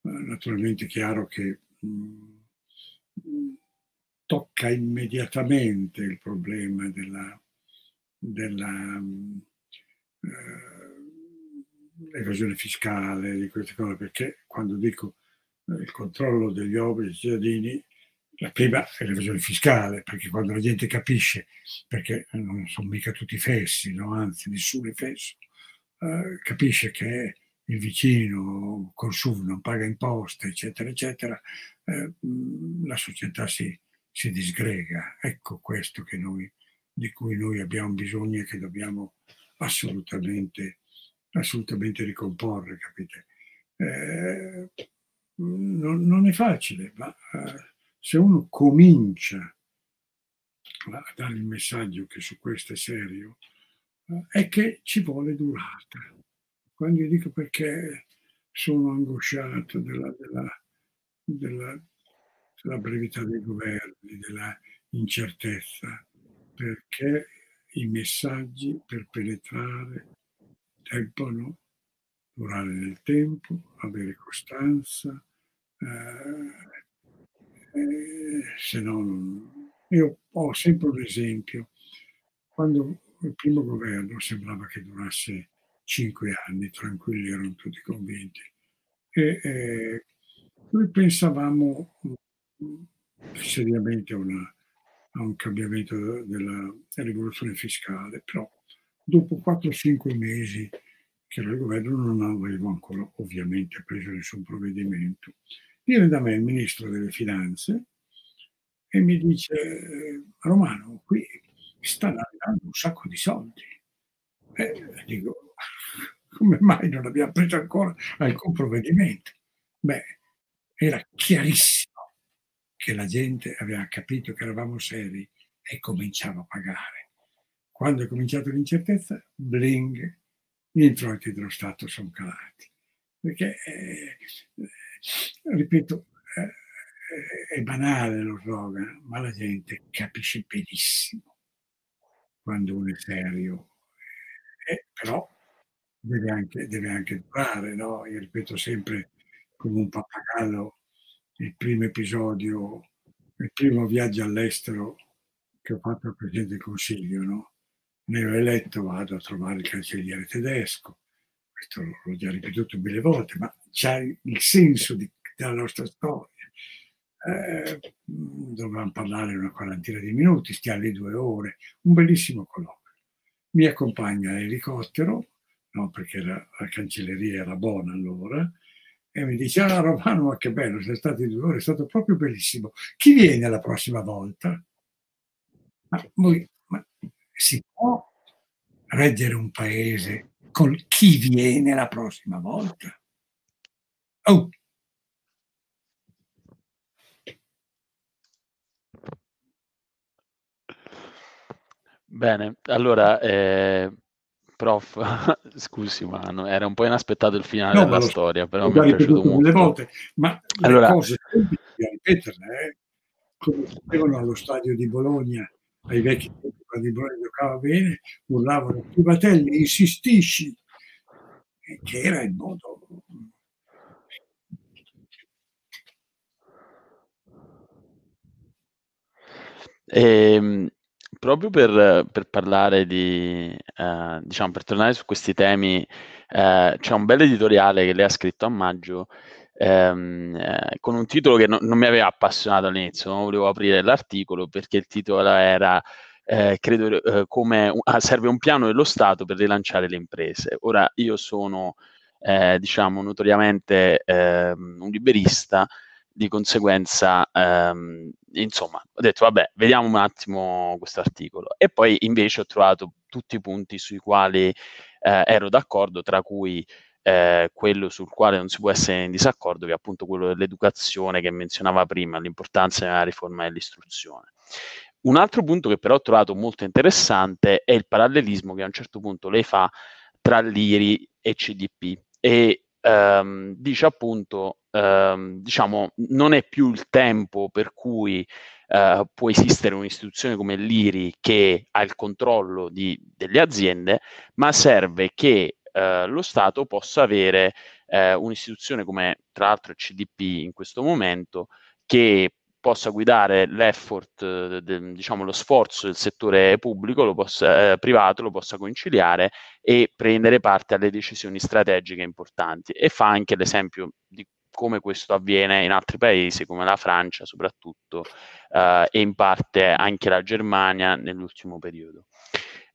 Naturalmente è chiaro che mh, tocca immediatamente il problema della, della eh, evasione fiscale, di queste cose, perché quando dico eh, il controllo degli obblighi dei cittadini, la prima è l'evasione fiscale, perché quando la gente capisce, perché non sono mica tutti fessi, no? anzi nessuno è fesso, eh, capisce che il vicino consuma, non paga imposte, eccetera, eccetera, eh, la società si, si disgrega. Ecco questo noi, di cui noi abbiamo bisogno e che dobbiamo assolutamente, assolutamente ricomporre, capite? Eh, non, non, è facile, ma eh, se uno comincia a dare il messaggio che su questo è serio, eh, è che ci vuole durata. Quando io dico perché sono angosciato della, della, della sulla brevità dei governi, della incertezza, perché i messaggi per penetrare debbono durare nel tempo, avere costanza, eh, eh, se no io ho sempre un esempio, quando il primo governo sembrava che durasse cinque anni, tranquilli erano tutti convinti, e eh, noi pensavamo seriamente una, a un cambiamento della rivoluzione fiscale, però dopo 4-5 mesi che il governo non avevo ancora ovviamente preso nessun provvedimento. Viene da me il ministro delle finanze e mi dice Romano, qui stanno arrivando un sacco di soldi. E dico, come mai non abbiamo preso ancora alcun provvedimento? Beh, era chiarissimo che la gente aveva capito che eravamo seri e cominciava a pagare. Quando è cominciata l'incertezza, bling, gli introiti dello Stato sono calati. Perché, eh, ripeto, eh, è banale lo slogan, ma la gente capisce benissimo quando uno è serio. Eh, però deve anche, deve anche durare, no? Io ripeto sempre come un pappagallo il primo episodio, il primo viaggio all'estero che ho fatto al Presidente del Consiglio, no? Ne ho eletto, vado a trovare il cancelliere tedesco, questo l'ho già ripetuto mille volte, ma c'è il senso di, della nostra storia. Eh, dovevamo parlare una quarantina di minuti, stiamo lì due ore, un bellissimo colloquio. Mi accompagna l'elicottero, no, perché la, la cancelleria era buona allora, e mi dice, ah Romano, ma che bello, sei stati due ore, è stato proprio bellissimo. Chi viene la prossima volta? Ma, voi, ma si può reggere un paese con chi viene la prossima volta? Oh. Bene, allora eh, Prof, scusi, ma era un po' inaspettato il finale no, della storia, però mi è piaciuto molto. Volte, ma allora, le cose semplici da ripeterle, eh? come facevano allo stadio di Bologna, ai vecchi tempi quando di Bologna giocava bene, urlavano Privatelli, insistisci, che era il modo Ehm, proprio per, per parlare di, eh, diciamo, per tornare su questi temi, eh, c'è un bel editoriale che lei ha scritto a maggio ehm, eh, con un titolo che no, non mi aveva appassionato all'inizio, non volevo aprire l'articolo perché il titolo era eh, credo eh, come ah, serve un piano dello Stato per rilanciare le imprese. Ora io sono eh, diciamo notoriamente ehm, un liberista di conseguenza, ehm, insomma, ho detto, vabbè, vediamo un attimo questo articolo. E poi invece ho trovato tutti i punti sui quali eh, ero d'accordo, tra cui eh, quello sul quale non si può essere in disaccordo, che è appunto quello dell'educazione che menzionava prima, l'importanza della riforma dell'istruzione. Un altro punto che però ho trovato molto interessante è il parallelismo che a un certo punto lei fa tra l'IRI e CDP e ehm, dice appunto ehm, diciamo, non è più il tempo per cui eh, può esistere un'istituzione come l'IRI che ha il controllo di, delle aziende, ma serve che eh, lo Stato possa avere eh, un'istituzione come tra l'altro il CDP in questo momento che possa guidare l'effort, de, diciamo lo sforzo del settore pubblico, lo possa, eh, privato, lo possa conciliare e prendere parte alle decisioni strategiche importanti. E fa anche l'esempio di come questo avviene in altri paesi come la Francia soprattutto eh, e in parte anche la Germania nell'ultimo periodo.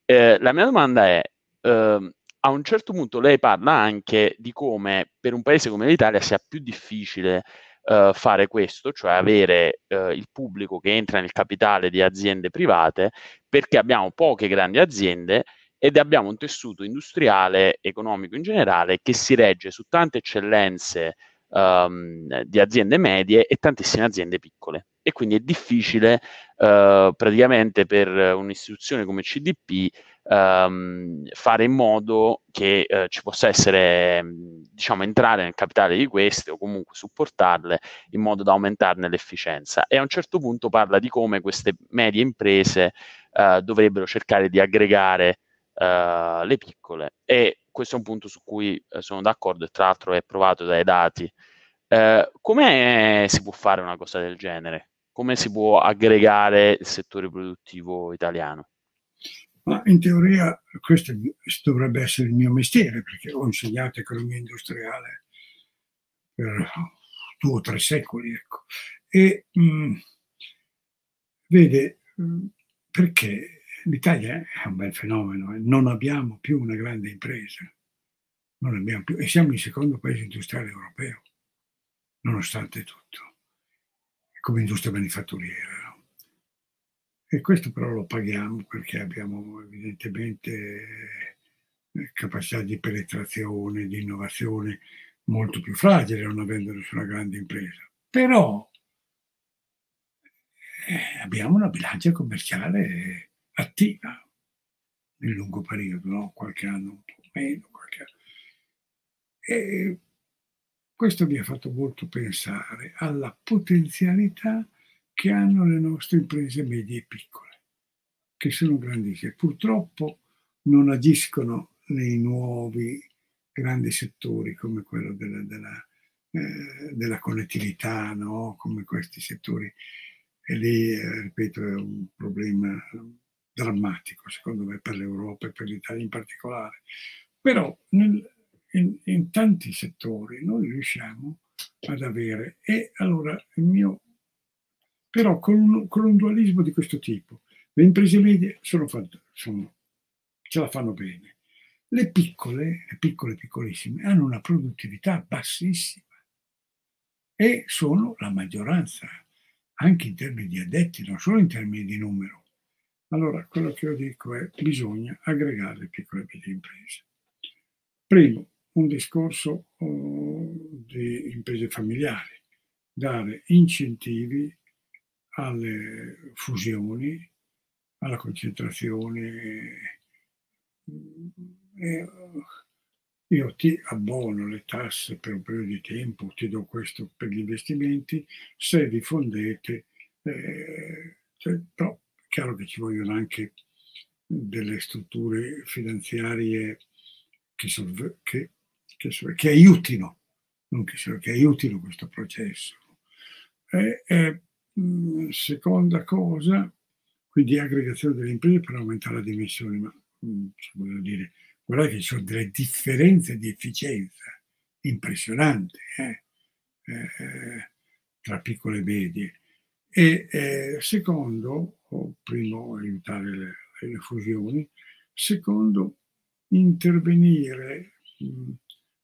Eh, la mia domanda è, eh, a un certo punto lei parla anche di come per un paese come l'Italia sia più difficile uh, fare questo, cioè avere uh, il pubblico che entra nel capitale di aziende private, perché abbiamo poche grandi aziende ed abbiamo un tessuto industriale, economico in generale, che si regge su tante eccellenze um, di aziende medie e tantissime aziende piccole. E quindi è difficile uh, praticamente per un'istituzione come CDP um, fare in modo che uh, ci possa essere, diciamo, entrare nel capitale di queste o comunque supportarle in modo da aumentarne l'efficienza. E a un certo punto parla di come queste medie imprese uh, dovrebbero cercare di aggregare le piccole. E questo è un punto su cui sono d'accordo e tra l'altro è provato dai dati. come si può fare una cosa del genere? Come si può aggregare il settore produttivo italiano? Ma in teoria questo dovrebbe essere il mio mestiere, perché ho insegnato economia industriale per due o tre secoli. Ecco. E mh, mm, vede, mh, mm, perché l'Italia è un bel fenomeno, eh? non abbiamo più una grande impresa, più, e siamo il secondo paese industriale europeo, nonostante tutto, come industria manifatturiera. E questo però lo paghiamo perché abbiamo evidentemente eh, capacità di penetrazione, di innovazione molto più fragile non avendo nessuna grande impresa. Però eh, abbiamo una bilancia commerciale attiva nel lungo periodo, no? qualche anno un po' meno, qualche anno. E questo mi ha fatto molto pensare alla potenzialità che hanno le nostre imprese medie e piccole, che sono grandissime. Purtroppo non agiscono nei nuovi grandi settori come quello della, della, eh, della connettività, no? come questi settori. E lì, eh, ripeto, è un problema drammatico, secondo me, per l'Europa e per l'Italia in particolare. Però nel, in, in tanti settori noi riusciamo ad avere, e allora il mio però con un, con un dualismo di questo tipo. Le imprese medie sono, sono, ce la fanno bene. Le piccole, le piccole piccolissime, hanno una produttività bassissima e sono la maggioranza, anche in termini di addetti, non solo in termini di numero. Allora, quello che io dico è bisogna aggregare le piccole e medie imprese. Primo, un discorso oh, di imprese familiari, dare incentivi alle fusioni, alla concentrazione. E io ti abbono le tasse per un periodo di tempo, ti do questo per gli investimenti, se diffondete, eh, cioè, però chiaro che ci vogliono anche delle strutture finanziarie che, che, che, che aiutino, non che, che aiutino questo processo. E, e Mm, seconda cosa, quindi aggregazione delle imprese per aumentare la dimensione, ma mm, voglio dire, guardate che ci sono delle differenze di efficienza impressionanti eh? Eh, tra piccole e medie. E eh, secondo, o primo, aiutare le, le fusioni, secondo, intervenire, mh, mm,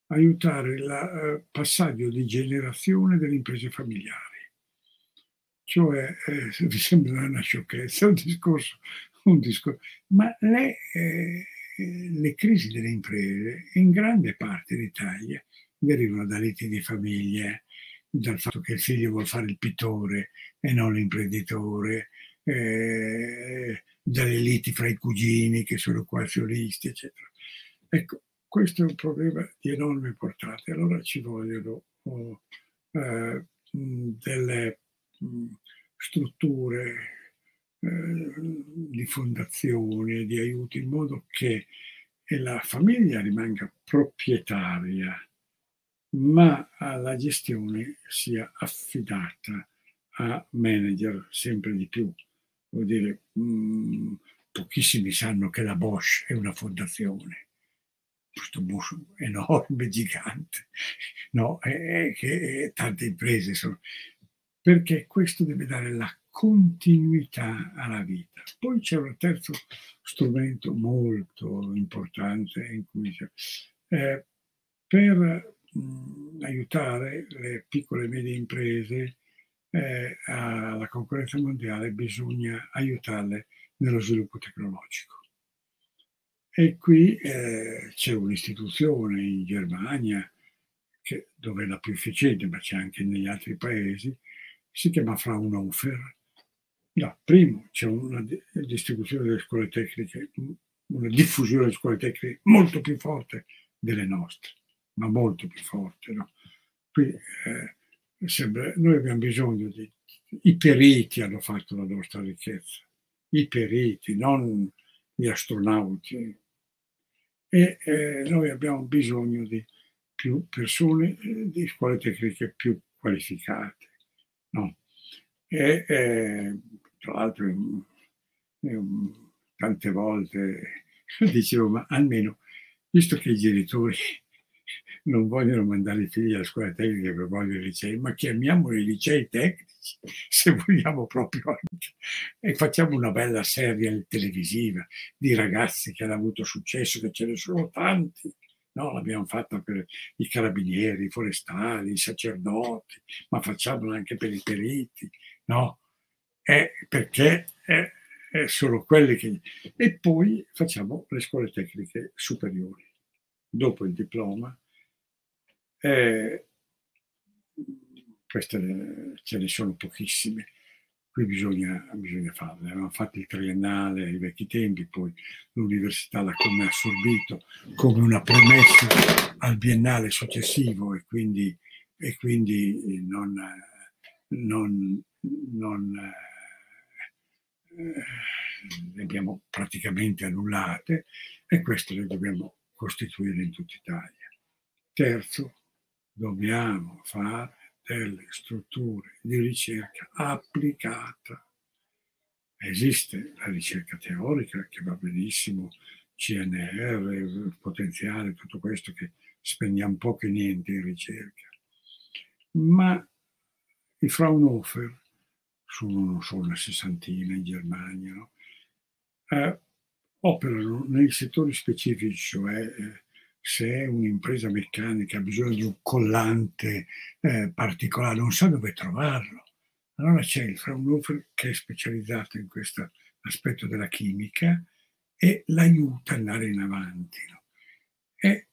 aiutare il uh, passaggio di generazione delle imprese familiari cioè eh, mi sembra una sciocchezza, un discorso, un discorso. ma le, eh, le, crisi delle imprese in grande parte d'Italia derivano da liti di famiglia, dal fatto che il figlio vuole fare il pittore e non l'imprenditore, eh, dalle liti fra i cugini che sono quasionisti, eccetera. Ecco, questo è un problema di enorme portata. Allora ci vogliono oh, eh, delle mh, strutture eh, di fondazione, di aiuti, in modo che la famiglia rimanga proprietaria, ma la gestione sia affidata a manager sempre di più. Vuol dire, mh, pochissimi sanno che la Bosch è una fondazione questo Bosch enorme, gigante, no? E, che tante imprese sono, perché questo deve dare la continuità alla vita. Poi c'è un terzo strumento molto importante in cui eh, per mh, aiutare le piccole e medie imprese eh, alla concorrenza mondiale bisogna aiutarle nello sviluppo tecnologico. E qui eh, c'è un'istituzione in Germania, che, dove è la più efficiente, ma c'è anche negli altri paesi, si chiama Fraunhofer. No, primo c'è una distribuzione delle scuole tecniche, una diffusione delle scuole tecniche molto più forte delle nostre, ma molto più forte. No? Qui, eh, sembra, noi abbiamo bisogno di... I periti hanno fatto la nostra ricchezza, i periti, non gli astronauti. E eh, noi abbiamo bisogno di più persone di scuole tecniche più qualificate. No? E eh, tra l'altro tante volte dicevo, ma almeno, visto che i genitori non vogliono mandare i figli alla scuola tecnica per vogliono i licei, ma chiamiamoli licei tecnici se vogliamo proprio anche, e facciamo una bella serie televisiva di ragazzi che hanno avuto successo, che ce ne sono tanti. No, l'abbiamo fatta per i carabinieri, i forestali, i sacerdoti, ma facciamola anche per i periti, no? È perché è, è solo quelli che... E poi facciamo le scuole tecniche superiori. Dopo il diploma eh, queste ce ne sono pochissime. Qui bisogna, bisogna farle. Avevamo fatto il triennale ai vecchi tempi, poi l'università l'ha come assorbito come una promessa al biennale successivo e quindi, e quindi non, non, non eh, le abbiamo praticamente annullate e questo le dobbiamo costituire in tutta Italia. Terzo, dobbiamo fare delle strutture di ricerca applicata. Esiste la ricerca teorica che va benissimo, CNR, potenziale, tutto questo che spendiamo poco e niente in ricerca. Ma i Fraunhofer sono, non sono una sessantina in Germania, no? eh, operano nei settori specifici, cioè eh, se un'impresa meccanica ha bisogno di un collante eh, particolare, non sa dove trovarlo. Allora c'è il Fraunhofer che è specializzato in questo aspetto della chimica e l'aiuta ad andare in avanti. No? E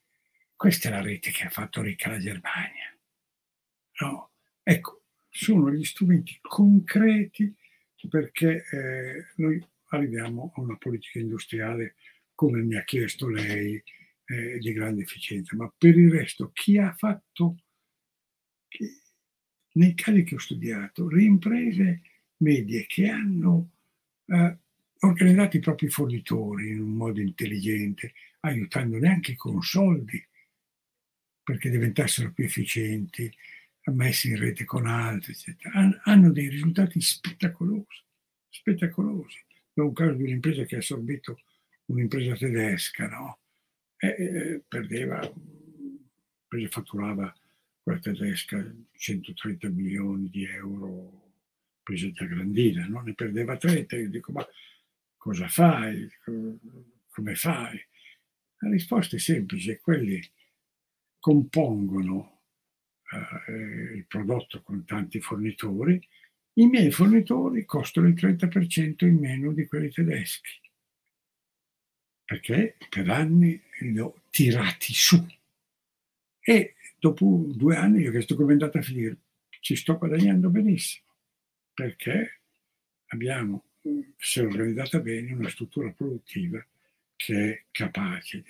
questa è la rete che ha fatto ricca la Germania. No? Ecco, sono gli strumenti concreti perché eh, noi arriviamo a una politica industriale come mi ha chiesto lei, eh, di grande efficienza, ma per il resto chi ha fatto, che, nei casi che ho studiato, le imprese medie che hanno eh, organizzato i propri fornitori in un modo intelligente, aiutandoli anche con soldi perché diventassero più efficienti, messi in rete con altri, eccetera, hanno dei risultati spettacolosi, spettacolosi. È un caso di un'impresa che ha assorbito un'impresa tedesca, no? E perdeva, fatturava quella tedesca 130 milioni di euro prese da grandina, no? ne perdeva 30, io dico ma cosa fai, come fai? La risposta è semplice, quelli compongono eh, il prodotto con tanti fornitori, i miei fornitori costano il 30% in meno di quelli tedeschi perché per anni li ho tirati su. E dopo due anni io ho chiesto come è andata a finire. Ci sto guadagnando benissimo, perché abbiamo, si è organizzata bene, una struttura produttiva che è capace.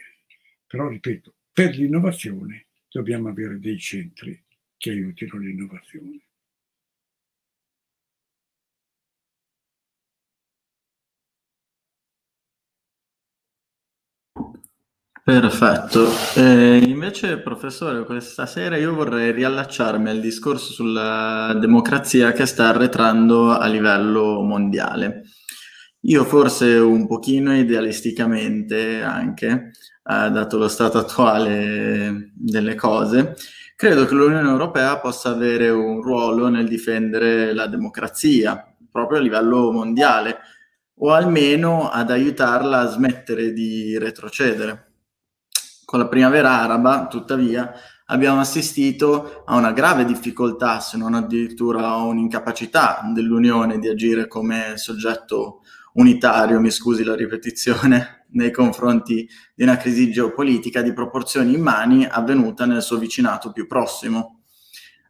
Però, ripeto, per l'innovazione dobbiamo avere dei centri che aiutino l'innovazione. Perfetto. Eh, invece, professore, questa sera io vorrei riallacciarmi al discorso sulla democrazia che sta arretrando a livello mondiale. Io forse un pochino idealisticamente anche, eh, dato lo stato attuale delle cose, credo che l'Unione Europea possa avere un ruolo nel difendere la democrazia, proprio a livello mondiale, o almeno ad aiutarla a smettere di retrocedere. Con la primavera araba, tuttavia, abbiamo assistito a una grave difficoltà, se non addirittura a un'incapacità dell'Unione di agire come soggetto unitario, mi scusi la ripetizione, nei confronti di una crisi geopolitica di proporzioni immani avvenuta nel suo vicinato più prossimo.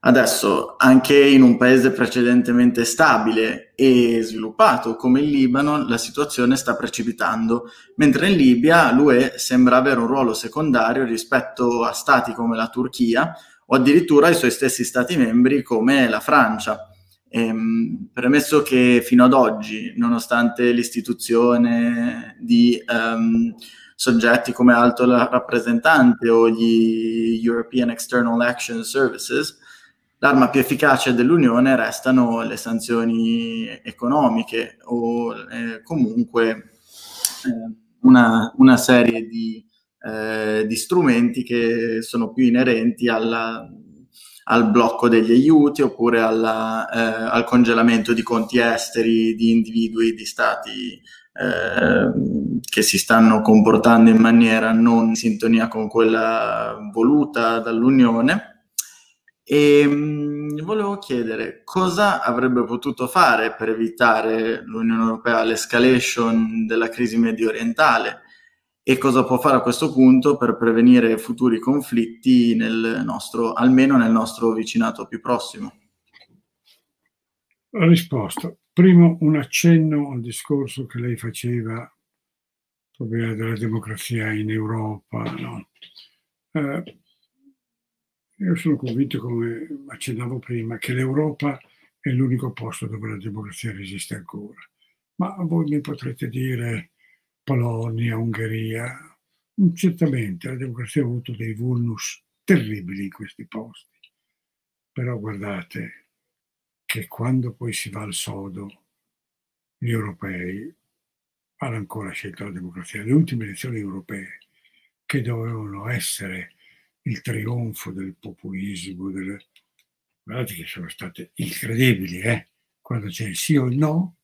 Adesso, anche in un paese precedentemente stabile e sviluppato come il Libano, la situazione sta precipitando, mentre in Libia l'UE sembra avere un ruolo secondario rispetto a stati come la Turchia o addirittura ai suoi stessi stati membri come la Francia. Ehm, premesso che fino ad oggi, nonostante l'istituzione di um, soggetti come alto rappresentante o gli European External Action Services, l'arma più efficace dell'Unione restano le sanzioni economiche o eh, comunque eh, una, una, serie di, eh, di, strumenti che sono più inerenti alla, al blocco degli aiuti oppure alla, eh, al congelamento di conti esteri di individui, di stati eh, che si stanno comportando in maniera non in sintonia con quella voluta dall'Unione e mh, volevo chiedere cosa avrebbe potuto fare per evitare l'Unione Europea l'escalation della crisi medio orientale e cosa può fare a questo punto per prevenire futuri conflitti nel nostro, almeno nel nostro vicinato più prossimo. Risposta. Primo un accenno al discorso che lei faceva proprio della democrazia in Europa. No? Eh, io sono convinto, come accennavo prima, che l'Europa è l'unico posto dove la democrazia resiste ancora. Ma voi mi potrete dire Polonia, Ungheria. Certamente la democrazia ha avuto dei vulnus terribili in questi posti. Però guardate che quando poi si va al sodo, gli europei hanno ancora scelto la democrazia. Le ultime elezioni europee, che dovevano essere il trionfo del populismo, delle... guardate che sono state incredibili, eh? quando c'è il sì o il no,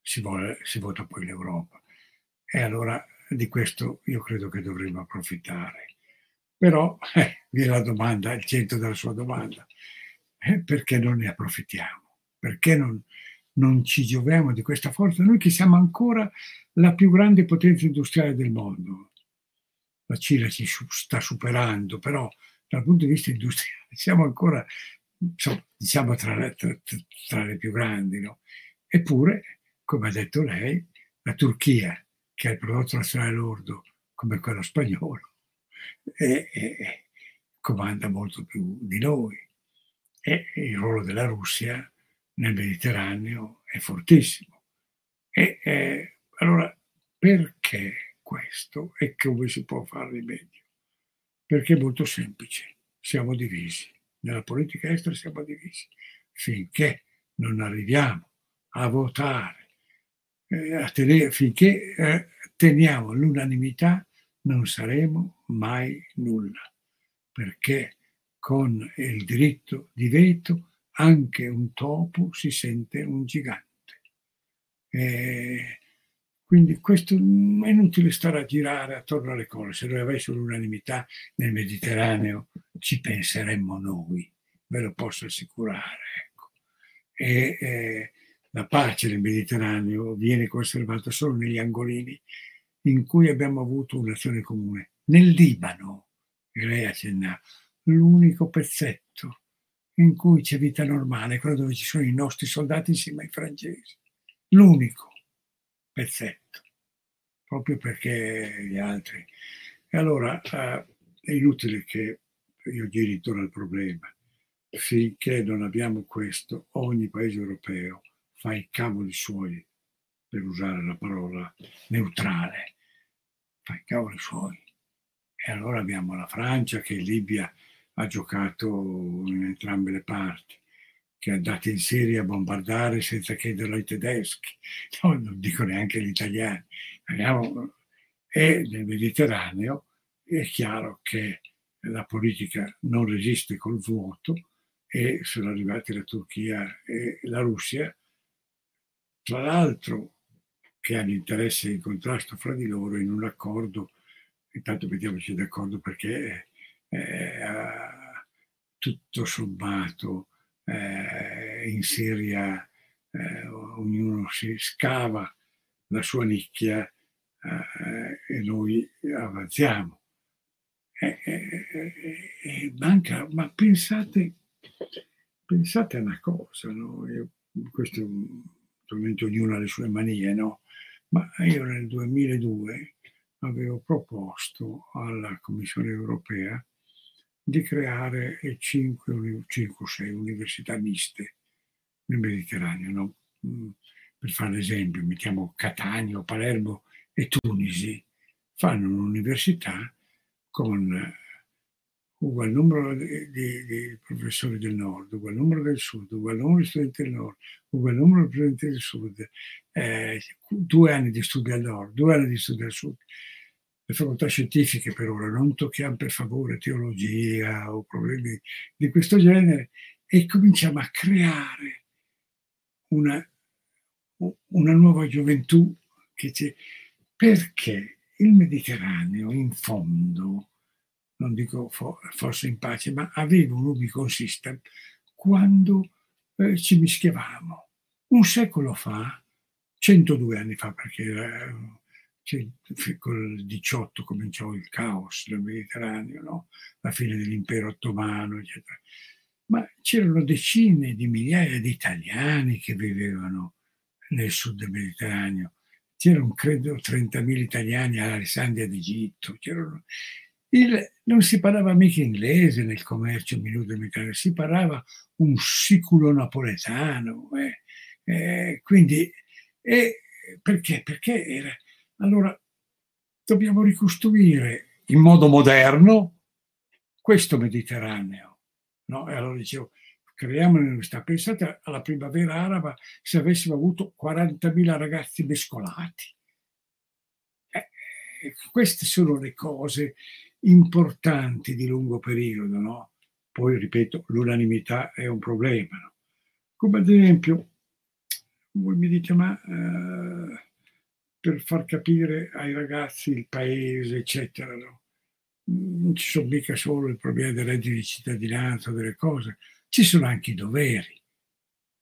si, vuole, si vota poi l'Europa. E allora di questo io credo che dovremmo approfittare. Però eh, viene la domanda, il centro della sua domanda, eh, perché non ne approfittiamo? Perché non, non ci gioviamo di questa forza? Noi che siamo ancora la più grande potenza industriale del mondo, la Cina ci sta superando, però dal punto di vista industriale siamo ancora, diciamo, tra, tra, tra le più grandi. No? Eppure, come ha detto lei, la Turchia, che ha il prodotto nazionale lordo come quello spagnolo, e, e, comanda molto più di noi. E il ruolo della Russia nel Mediterraneo è fortissimo. E, e allora perché questo e come si può fare rimedio. Perché è molto semplice, siamo divisi. Nella politica estera siamo divisi. Finché non arriviamo a votare, eh, a tenere, finché eh, teniamo l'unanimità, non saremo mai nulla. Perché con il diritto di veto anche un topo si sente un gigante. Eh, quindi questo è inutile stare a girare attorno alle cose. Se noi avessimo l'unanimità nel Mediterraneo ci penseremmo noi, ve lo posso assicurare. Ecco. E eh, la pace nel Mediterraneo viene conservata solo negli angolini in cui abbiamo avuto un'azione comune. Nel Libano, che lei accennava, l'unico pezzetto in cui c'è vita normale, quello dove ci sono i nostri soldati insieme ai francesi. L'unico pezzetto, proprio perché gli altri. E allora eh, è inutile che io giri intorno al problema. finché non abbiamo questo, ogni paese europeo fa i cavoli suoi, per usare la parola neutrale, fa i cavoli suoi. E allora abbiamo la Francia che in Libia ha giocato in entrambe le parti, che è andata in Siria a bombardare senza chiederlo ai tedeschi, no, non dico neanche agli italiani. Andiamo, e nel Mediterraneo. È chiaro che la politica non resiste col vuoto e sono arrivati la Turchia e la Russia, tra l'altro che hanno interesse in contrasto fra di loro in un accordo, intanto mettiamoci d'accordo perché eh, tutto sommato eh, in Siria eh, ognuno si scava la sua nicchia eh, e noi avanziamo. manca, ma pensate, pensate a una cosa, no? Io, questo naturalmente ognuno ha le sue manie, no? Ma io nel 2002 avevo proposto alla Commissione europea di creare 5 o 6 università miste nel Mediterraneo. No? Mm, per fare l'esempio, mettiamo Catania, Palermo e Tunisi, fanno un'università con uguale numero di, di, di, professori del nord, uguale numero del sud, uguale numero di studenti del nord, uguale numero di studenti del sud, eh, due anni di studio al nord, due anni di studio al sud. Le facoltà scientifiche per ora non tocchiamo per favore teologia o problemi di questo genere e cominciamo a creare una, una nuova gioventù che c'è. Perché il Mediterraneo in fondo non dico forse in pace, ma avevo un Ubicon System quando eh, ci mischiavamo. Un secolo fa, 102 anni fa, perché era, cioè, col 18 cominciò il caos del Mediterraneo, no? la fine dell'impero ottomano, eccetera. Ma c'erano decine di migliaia di italiani che vivevano nel sud del Mediterraneo. C'erano, credo, 30.000 italiani a Alessandria d'Egitto. Il, non si parlava mica inglese nel commercio minuto mediterraneo, si parlava un siculo napoletano. Eh, eh, quindi, eh, perché? Perché era... Allora, dobbiamo ricostruire in modo moderno questo Mediterraneo. No? E allora dicevo, creiamo un'università. Pensate alla primavera araba se avessimo avuto 40.000 ragazzi mescolati. Eh, queste sono le cose importanti di lungo periodo, no? Poi, ripeto, l'unanimità è un problema. No? Come ad esempio, voi mi dite, ma eh, per far capire ai ragazzi il paese, eccetera, no? non ci sono mica solo il problema del reddito di cittadinanza, delle cose, ci sono anche i doveri.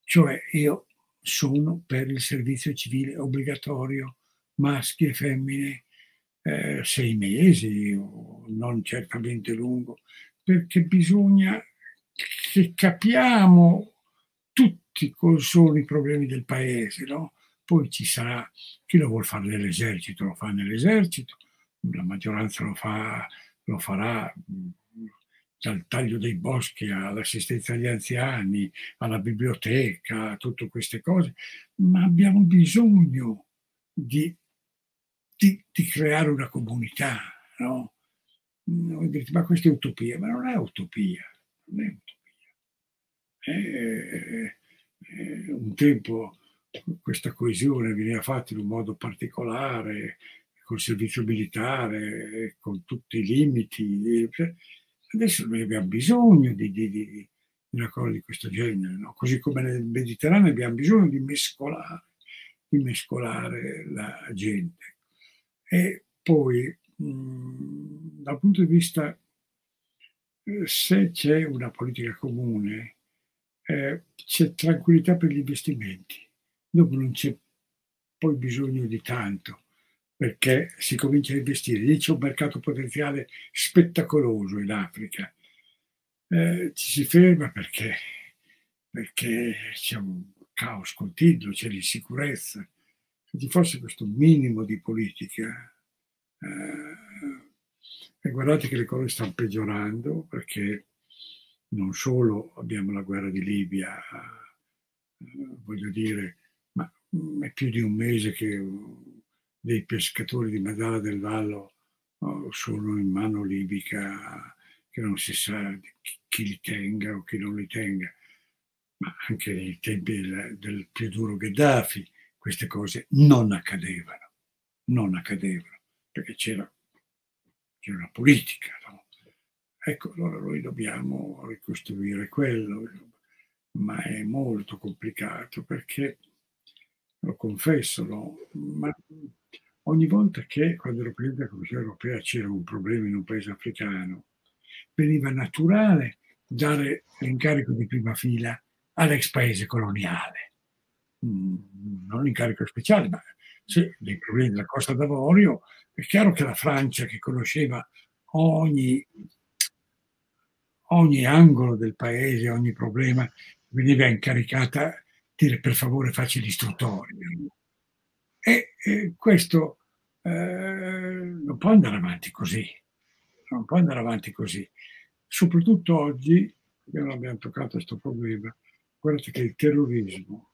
Cioè io sono per il servizio civile obbligatorio, maschi e femmine, eh, sei mesi, non certamente lungo, perché bisogna che capiamo tutti quali sono i problemi del paese, no? Poi ci sarà chi lo vuole fare nell'esercito, lo fa nell'esercito, la maggioranza lo, fa, lo farà dal taglio dei boschi all'assistenza agli anziani, alla biblioteca, a tutte queste cose, ma abbiamo bisogno di di, di creare una comunità, no? Ma questa è utopia, ma non è utopia, non è utopia. È, è, un tempo questa coesione veniva fatta in un modo particolare, col servizio militare, con tutti i limiti. Adesso noi abbiamo bisogno di, di, di una cosa di questo genere, no? così come nel Mediterraneo abbiamo bisogno di mescolare, di mescolare la gente. E poi, mh, dal punto di vista, eh, se c'è una politica comune, eh, c'è tranquillità per gli investimenti. Dopo non c'è poi bisogno di tanto perché si comincia a investire. Lì c'è un mercato potenziale spettacoloso in Africa. Eh, ci si ferma perché, perché c'è un caos continuo, c'è l'insicurezza, se ci fosse questo minimo di politica, eh, e guardate che le cose stanno peggiorando perché non solo abbiamo la guerra di Libia, eh, voglio dire, è più di un mese che dei pescatori di Madala del Vallo oh, sono in mano libica, che non si sa chi li tenga o chi non li tenga, ma anche nei tempi del, del più duro Gheddafi queste cose non accadevano, non accadevano, perché c'era, c'era una politica, no? Ecco, allora noi dobbiamo ricostruire quello, ma è molto complicato perché, lo confesso, no? ma ogni volta che quando ero presidente della Commissione europea c'era un problema in un paese africano, veniva naturale dare l'incarico di prima fila all'ex paese coloniale. Mm, non l'incarico speciale, ma sì, dei problemi della Costa d'Avorio, è chiaro che la Francia che conosceva ogni ogni angolo del paese, ogni problema veniva incaricata dire per favore facci l'istruttoria. E, e questo eh, non può andare avanti così, non può andare avanti così. Soprattutto oggi, che non abbiamo toccato questo problema, guardate che il terrorismo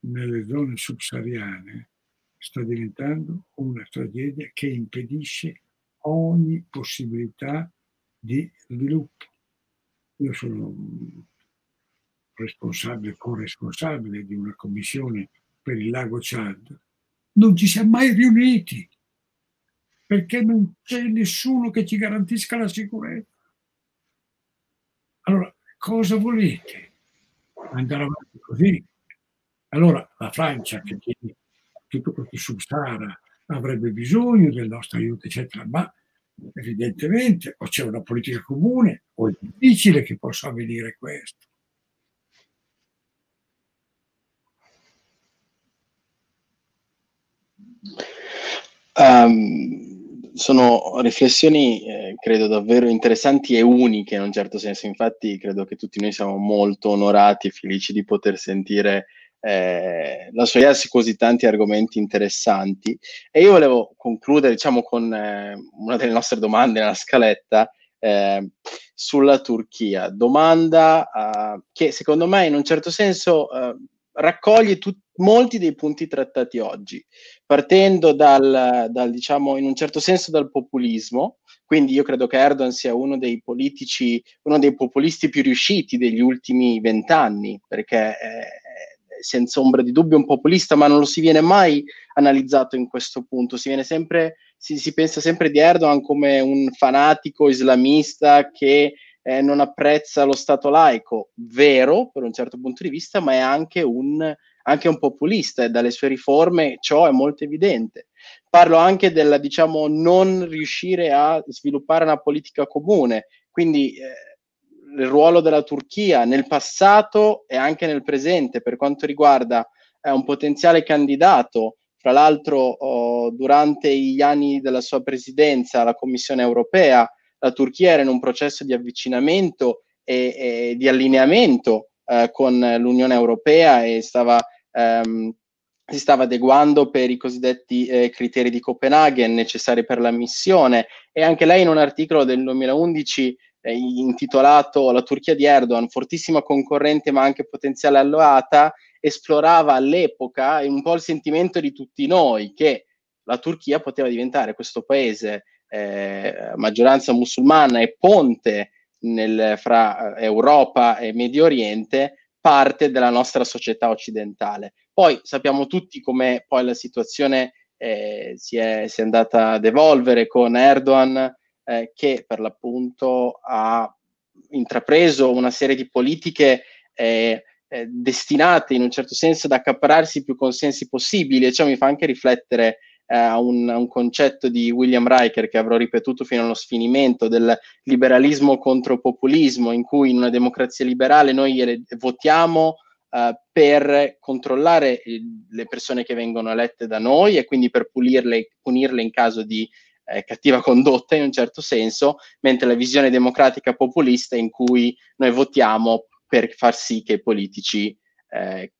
nelle zone subsahariane sta diventando una tragedia che impedisce ogni possibilità di sviluppo. Io sono responsabile, corresponsabile di una commissione per il lago Chad. Non ci siamo mai riuniti perché non c'è nessuno che ci garantisca la sicurezza. Allora, cosa volete? Andare avanti così? Allora, la Francia, che tiene tutto questo sub-Sahara, avrebbe bisogno del nostro aiuto, eccetera, ma evidentemente o c'è una politica comune o è difficile che possa avvenire questo. Um, sono riflessioni, eh, credo, davvero interessanti e uniche in un certo senso. Infatti, credo che tutti noi siamo molto onorati e felici di poter sentire eh, la sua idea su così tanti argomenti interessanti. E io volevo concludere, diciamo, con eh, una delle nostre domande nella scaletta eh, sulla Turchia. Domanda uh, che secondo me in un certo senso uh, raccoglie tut- molti dei punti trattati oggi, partendo dal, dal, diciamo, in un certo senso dal populismo. Quindi io credo che Erdogan sia uno dei politici, uno dei populisti più riusciti degli ultimi vent'anni, perché senza ombra di dubbio un populista, ma non lo si viene mai analizzato in questo punto. Si, sempre, si, si pensa sempre di Erdogan come un fanatico islamista che eh, non apprezza lo Stato laico. Vero, per un certo punto di vista, ma è anche un, anche un populista e dalle sue riforme ciò è molto evidente. Parlo anche del, diciamo, non riuscire a sviluppare una politica comune. Quindi eh, il ruolo della Turchia nel passato e anche nel presente per quanto riguarda eh, un potenziale candidato, fra l'altro oh, durante gli anni della sua presidenza alla Commissione europea, la Turchia era in un processo di avvicinamento e, e di allineamento eh, con l'Unione Europea e stava, ehm, si stava adeguando per i cosiddetti eh, criteri di Copenaghen necessari per la missione. E anche lei in un articolo del 2011 eh, intitolato La Turchia di Erdogan, fortissima concorrente ma anche potenziale alleata, esplorava all'epoca un po' il sentimento di tutti noi che la Turchia poteva diventare questo paese eh, maggioranza musulmana e ponte nel, fra Europa e Medio Oriente parte della nostra società occidentale. Poi sappiamo tutti come poi la situazione eh, si, è, si, è, andata ad evolvere con Erdogan eh, che per l'appunto ha intrapreso una serie di politiche eh, eh, destinate in un certo senso ad accapararsi più consensi possibili e ciò mi fa anche riflettere eh, a un, un, concetto di William Riker che avrò ripetuto fino allo sfinimento del liberalismo contro populismo in cui in una democrazia liberale noi votiamo Uh, per controllare le persone che vengono elette da noi e quindi per pulirle, punirle in caso di eh, cattiva condotta in un certo senso, mentre la visione democratica populista in cui noi votiamo per far sì che i politici eh,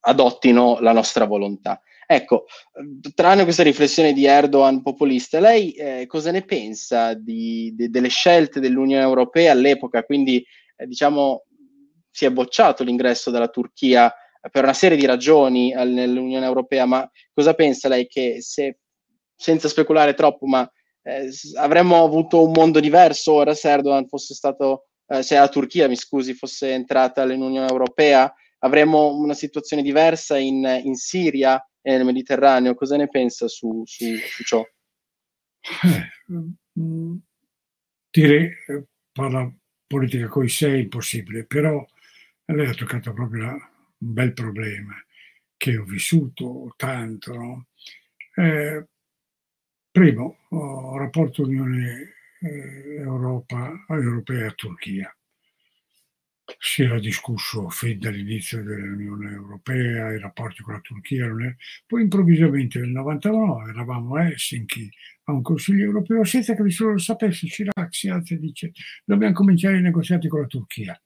adottino la nostra volontà. Ecco, tranne questa riflessione di Erdogan populista, lei eh, cosa ne pensa di, de, delle scelte dell'Unione Europea all'epoca, quindi eh, diciamo, si è bocciato l'ingresso della Turchia per una serie di ragioni nell'Unione Europea, ma cosa pensa lei che se, senza speculare troppo, ma eh, avremmo avuto un mondo diverso ora se Erdogan fosse stato, eh, se la Turchia, mi scusi, fosse entrata nell'Unione Europea, avremmo una situazione diversa in, in Siria e nel Mediterraneo. Cosa ne pensa su, su, su ciò? Eh, mm, dire, eh, parla politica coi sei è impossibile, però lei ha toccato proprio un bel problema che ho vissuto tanto. No? Eh, primo, oh, rapporto Unione eh, Europa, Europea-Turchia. Si era discusso fin dall'inizio dell'Unione Europea, i rapporti con la Turchia, poi improvvisamente nel 99 eravamo a Helsinki a un Consiglio europeo senza che nessuno lo sapesse, Chirac si alza e dice dobbiamo cominciare i negoziati con la Turchia.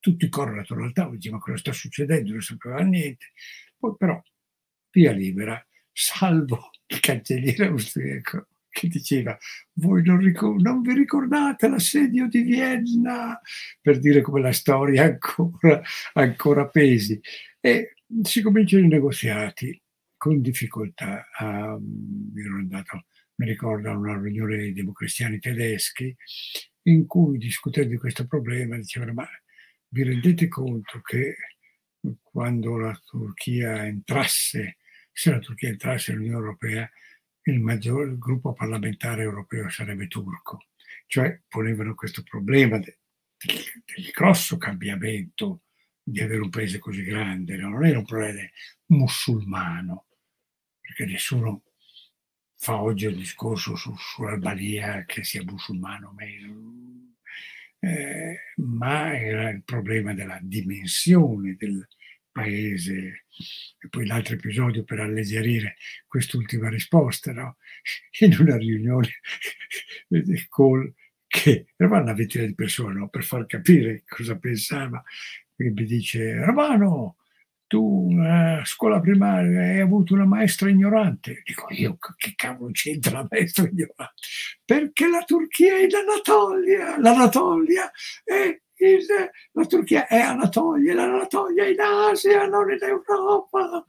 Tutti corrono attorno al tavolo, dicono ma cosa sta succedendo, non sapeva niente. Poi però, via libera, salvo il cancelliere austriaco che diceva voi non, ricor- non, vi ricordate l'assedio di Vienna? Per dire come la storia ancora, ancora pesi. E si cominciano i negoziati con difficoltà um, ero andato mi ricordo a una riunione dei democristiani tedeschi in cui discutendo di questo problema dicevano ma vi rendete conto che quando la Turchia entrasse, se la Turchia entrasse nell'Unione Europea, il maggior gruppo parlamentare europeo sarebbe turco. Cioè ponevano questo problema del, del grosso cambiamento di avere un paese così grande, no? non era un problema musulmano, perché nessuno fa oggi il discorso su, sull'Albania che sia musulmano o meno eh, ma era il problema della dimensione del paese. E poi l'altro episodio per alleggerire quest'ultima risposta, no? in una riunione call che eravamo una ventina di persone no? per far capire cosa pensava, mi dice Romano, tu a scuola primaria hai avuto una maestra ignorante. Dico io, che cavolo c'entra la maestra ignorante? Perché la Turchia è in Anatolia, l'Anatolia è la Turchia è Anatolia, l'Anatolia è in Asia, non in Europa.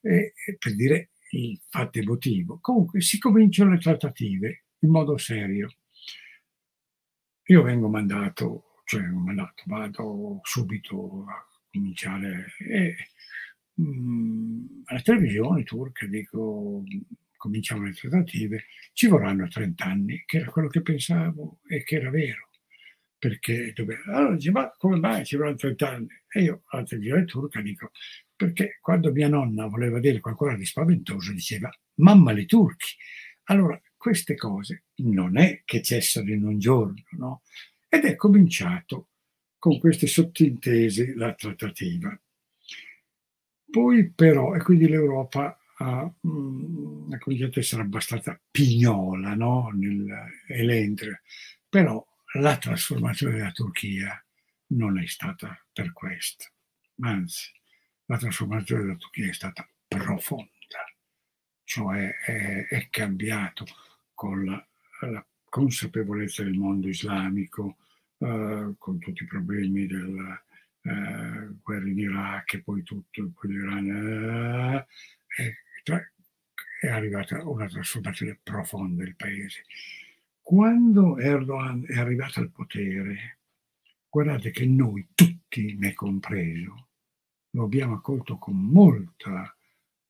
E, e per dire il fatto emotivo. Comunque si cominciano le trattative in modo serio. Io vengo mandato, cioè mandato, vado subito a cominciare e Mm, alla televisione turca, dico, cominciamo le trattative, ci vorranno 30 anni, che era quello che pensavo e che era vero. Perché allora dice, ma come mai ci vorranno 30 anni? E io alla televisione turca dico, perché quando mia nonna voleva dire qualcosa di spaventoso diceva, mamma li turchi. Allora, queste cose non è che cessano in un giorno, no? Ed è cominciato con queste sottintesi la trattativa. Poi però, e quindi l'Europa ha, mh, mm, ha cominciato a essere abbastanza pignola no? nell'elendere, però la trasformazione della Turchia non è stata per questo, anzi la trasformazione della Turchia è stata profonda, cioè è, è cambiato con la, la, consapevolezza del mondo islamico, eh, con tutti i problemi del, eh, guerra in Iraq e poi tutto, poi l'Iran, eh, è arrivata una trasformazione profonda del paese. Quando Erdogan è arrivato al potere, guardate che noi tutti, me compreso, lo abbiamo accolto con molto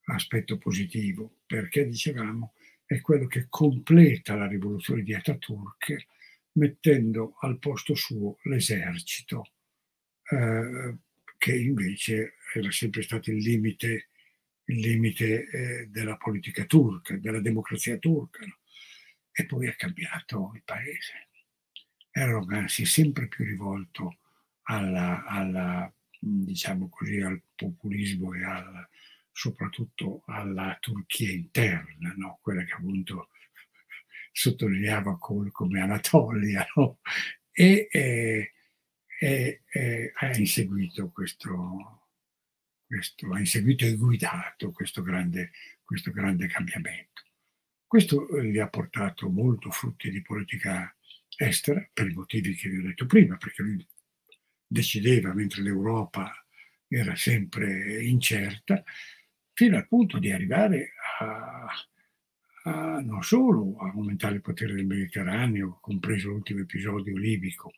aspetto positivo, perché dicevamo è quello che completa la rivoluzione di Ataturk mettendo al posto suo l'esercito eh, che invece era sempre stato il limite, il limite eh, della politica turca, della democrazia turca. No? E poi è cambiato il paese. Erdogan si è sempre più rivolto alla, alla diciamo così, al populismo e al, soprattutto alla Turchia interna, no? quella che appunto sottolineava come Anatolia, no? e, eh, e, e ha inseguito questo, questo, ha inseguito e guidato questo grande, questo grande cambiamento. Questo gli ha portato molto frutti di politica estera per i motivi che vi ho detto prima, perché lui decideva mentre l'Europa era sempre incerta, fino al punto di arrivare a, a non solo a aumentare il potere del Mediterraneo, compreso l'ultimo episodio libico,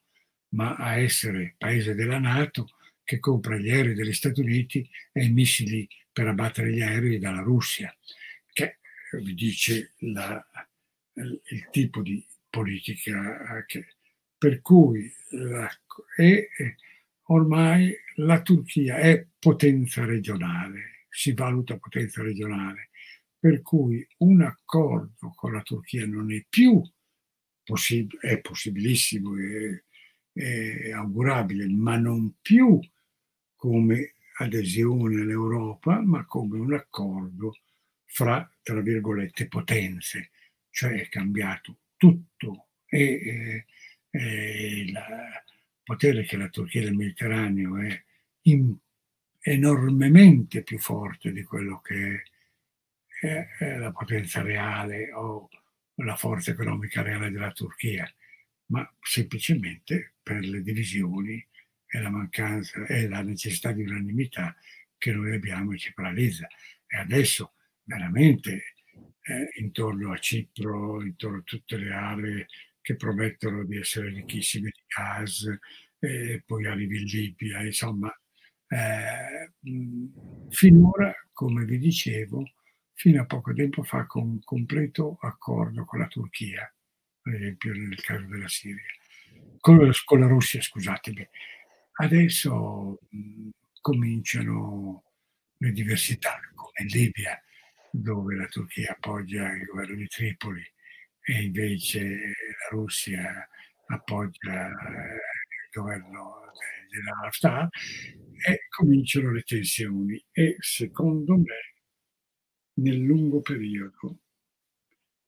ma a essere paese della Nato che compra gli aerei degli Stati Uniti e i missili per abbattere gli aerei dalla Russia, vi dice la, il tipo di politica che, per cui la, è, ormai la Turchia è potenza regionale, si valuta potenza regionale, per cui un accordo con la Turchia non è più possibile, è possibilissimo, è, è augurabile, ma non più come adesione all'Europa, ma come un accordo fra, tra virgolette, potenze, cioè è cambiato tutto e, e il potere che la Turchia del Mediterraneo è in, enormemente più forte di quello che è, è la potenza reale o la forza economica reale della Turchia, ma semplicemente per le divisioni e la mancanza e la necessità di unanimità che noi abbiamo e ci paralizza. E adesso veramente eh, intorno a Cipro, intorno a tutte le aree che promettono di essere ricchissime di gas, e poi arrivi in Libia, insomma, eh, finora, come vi dicevo, fino a poco tempo fa con un completo accordo con la Turchia, per esempio nel caso della Siria, con, con la Russia, scusatemi. Adesso mh, cominciano le diversità, come in Libia, dove la Turchia appoggia il governo di Tripoli e invece la Russia appoggia il governo della Haftar e cominciano le tensioni. E secondo me nel lungo periodo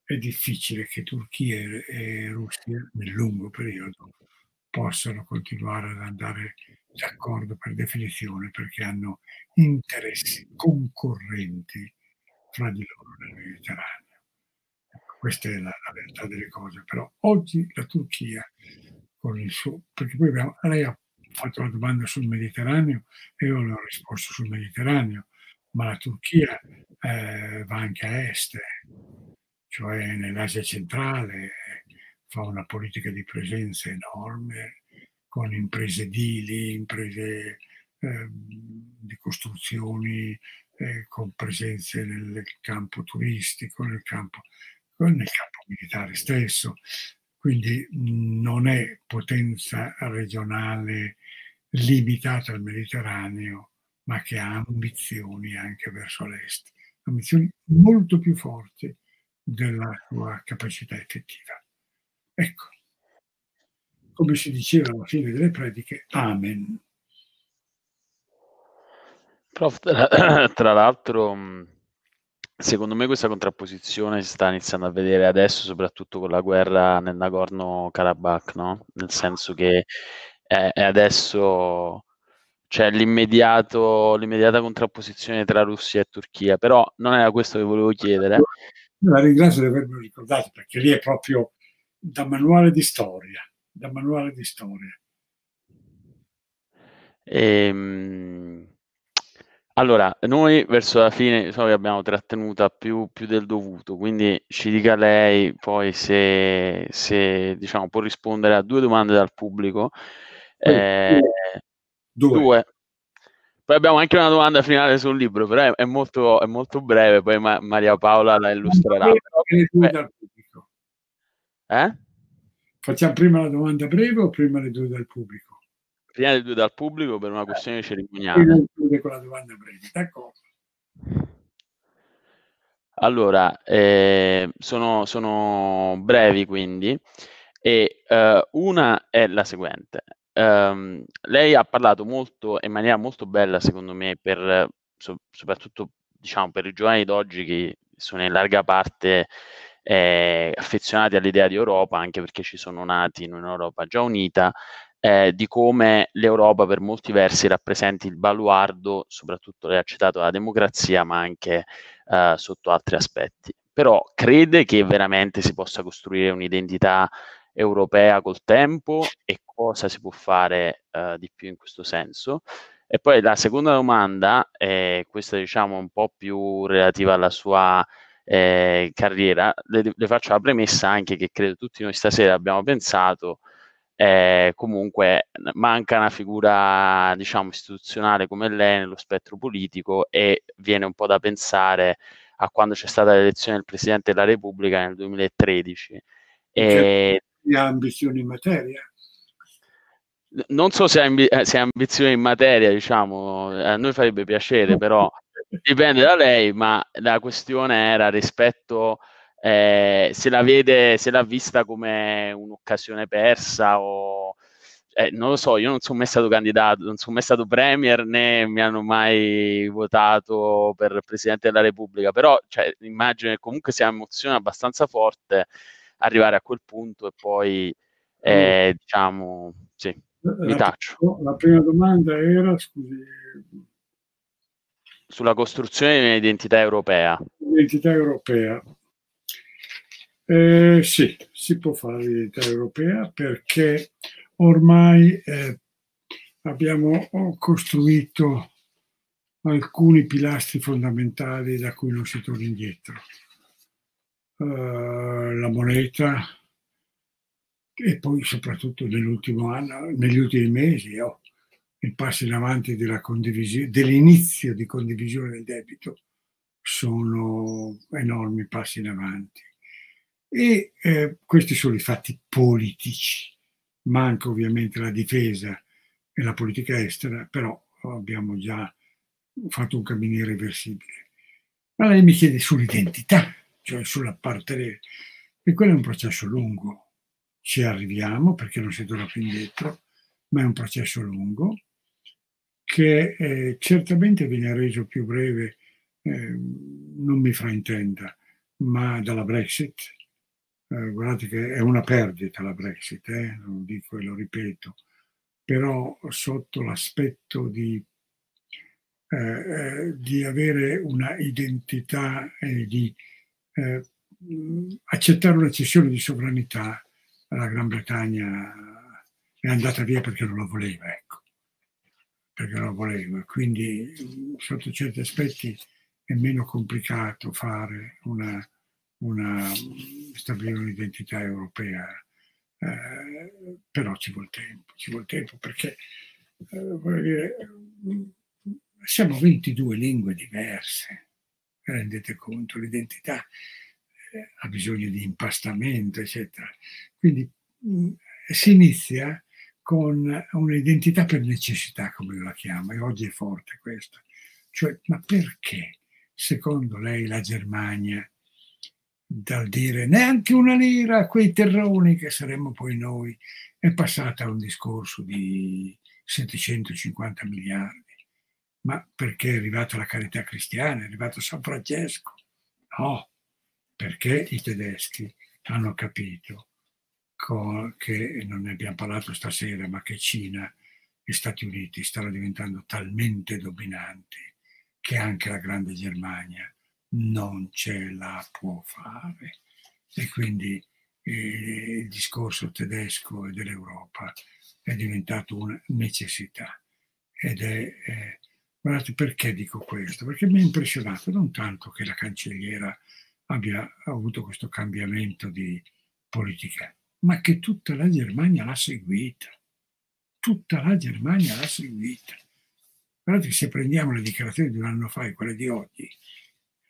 è difficile che Turchia e Russia nel lungo periodo possano continuare ad andare d'accordo per definizione perché hanno interessi concorrenti fra di loro nel Mediterraneo. Ecco, questa è la, la, verità delle cose, però oggi la Turchia con il suo, perché poi abbiamo, lei ha fatto la domanda sul Mediterraneo e io le ho risposto sul Mediterraneo, ma la Turchia eh, va anche a est, cioè nell'Asia centrale, fa una politica di presenza enorme con imprese edili, imprese eh, di costruzioni, eh, con presenze nel campo turistico, nel campo, nel campo militare stesso. Quindi non è potenza regionale limitata al Mediterraneo, ma che ha ambizioni anche verso l'est, ambizioni molto più forti della sua capacità effettiva. Ecco, come si diceva alla fine delle prediche, Amen. Prof, tra, tra l'altro, secondo me questa contrapposizione si sta iniziando a vedere adesso, soprattutto con la guerra nel Nagorno-Karabakh, no? Nel senso che è, è adesso c'è l'immediato, l'immediata contrapposizione tra Russia e Turchia, però non era questo che volevo chiedere. La ringrazio di avermi ricordato perché lì è proprio da manuale di storia, da manuale di storia. Ehm, allora, noi verso la fine so che abbiamo trattenuta più, più del dovuto, quindi ci dica lei poi se, se diciamo, può rispondere a due domande dal pubblico. Eh, due. due. Poi abbiamo anche una domanda finale sul libro, però è, è, molto, è molto, breve, poi Ma- Maria Paola la illustrerà. Eh? Facciamo prima la domanda breve o prima le due dal pubblico? Prima le due dal pubblico per una questione eh, cerimoniale. Con la domanda breve, d'accordo. Allora, eh, sono, sono, brevi quindi, e uh, una è la seguente. Um, lei ha parlato molto, in maniera molto bella, secondo me, per, so, soprattutto diciamo, per i giovani d'oggi che sono in larga parte eh, affezionati all'idea di Europa, anche perché ci sono nati in un'Europa già unita, eh, di come l'Europa per molti versi rappresenti il baluardo, soprattutto lei ha citato la democrazia, ma anche eh, sotto altri aspetti. Però crede che veramente si possa costruire un'identità europea col tempo e cosa si può fare uh, di più in questo senso. E poi la seconda domanda, eh, questa diciamo un po' più relativa alla sua eh, carriera, le, le, faccio la premessa anche che credo tutti noi stasera abbiamo pensato, eh, comunque manca una figura diciamo istituzionale come lei nello spettro politico e viene un po' da pensare a quando c'è stata l'elezione del Presidente della Repubblica nel 2013. E... Ha ambizioni in materia? non so se ha, ambi- eh, se ha ambizioni in materia, diciamo, a noi farebbe piacere, però dipende da lei, ma la questione era rispetto eh, se la vede, se l'ha vista come un'occasione persa o eh, non lo so, io non sono mai stato candidato, non sono mai stato premier né mi hanno mai votato per Presidente della Repubblica, però cioè, immagino che comunque sia un'emozione abbastanza forte arrivare a quel punto e poi eh, diciamo sì mi taccio. La prima domanda era, scusi, sulla costruzione di un'identità europea. Identità europea. Eh, sì, si può fare l'identità europea perché ormai eh, abbiamo costruito alcuni pilastri fondamentali da cui non si torna indietro. Uh, la moneta, e poi soprattutto nell'ultimo anno, negli ultimi mesi, oh, i passi in avanti dell'inizio di condivisione del debito sono enormi passi in avanti. E eh, questi sono i fatti politici. Manca ovviamente la difesa e la politica estera, però abbiamo già fatto un cammino irreversibile. Ma lei mi chiede sull'identità, cioè sull'appartenere, e quello è un processo lungo ci arriviamo perché non si torna più indietro, ma è un processo lungo che eh, certamente viene reso più breve, eh, non mi fraintenda, ma dalla Brexit. Eh, guardate che è una perdita la Brexit, eh, lo dico e lo ripeto, però sotto l'aspetto di, eh, eh, di avere una identità e di accettare una cessione di sovranità, la Gran Bretagna è andata via perché non la voleva, ecco, perché non la voleva. Quindi sotto certi aspetti è meno complicato fare una, una stabilire un'identità europea, eh, però ci vuole tempo, ci vuole tempo perché eh, dire, siamo 22 lingue diverse, rendete conto, l'identità ha bisogno di impastamento, eccetera. Quindi mh, si inizia con un'identità per necessità, come la chiamo, e oggi è forte questo. Cioè, ma perché, secondo lei, la Germania, dal dire neanche una lira a quei terroni che saremmo poi noi, è passata a un discorso di 750 miliardi? Ma perché è arrivata la carità cristiana, è arrivato San Francesco? No, perché i tedeschi hanno capito che non ne abbiamo parlato stasera, ma che Cina e Stati Uniti stanno diventando talmente dominanti che anche la grande Germania non ce la può fare. E quindi eh, il discorso tedesco e dell'Europa è diventato una necessità. Ed è, eh, guardate perché dico questo? Perché mi ha impressionato non tanto che la cancelliera abbia avuto questo cambiamento di politica, ma che tutta la Germania l'ha seguita. Tutta la Germania l'ha seguita. Guardate, se prendiamo le dichiarazioni di un anno fa e quelle di oggi,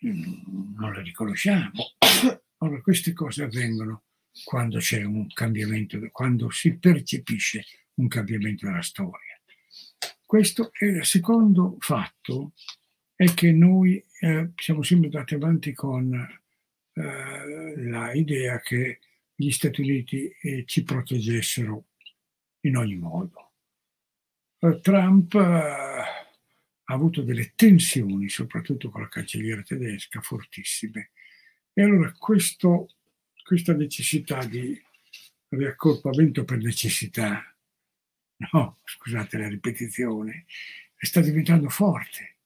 non le riconosciamo. Allora, queste cose avvengono quando c'è un cambiamento, quando si percepisce un cambiamento della storia. Questo è il secondo fatto, è che noi eh, siamo sempre andati avanti con eh, l'idea che gli Stati Uniti eh, ci proteggessero in ogni modo. Eh, Trump ha avuto delle tensioni, soprattutto con la cancelliera tedesca, fortissime. E allora questo, questa necessità di riaccorpamento per necessità, no, scusate la ripetizione, sta diventando forte.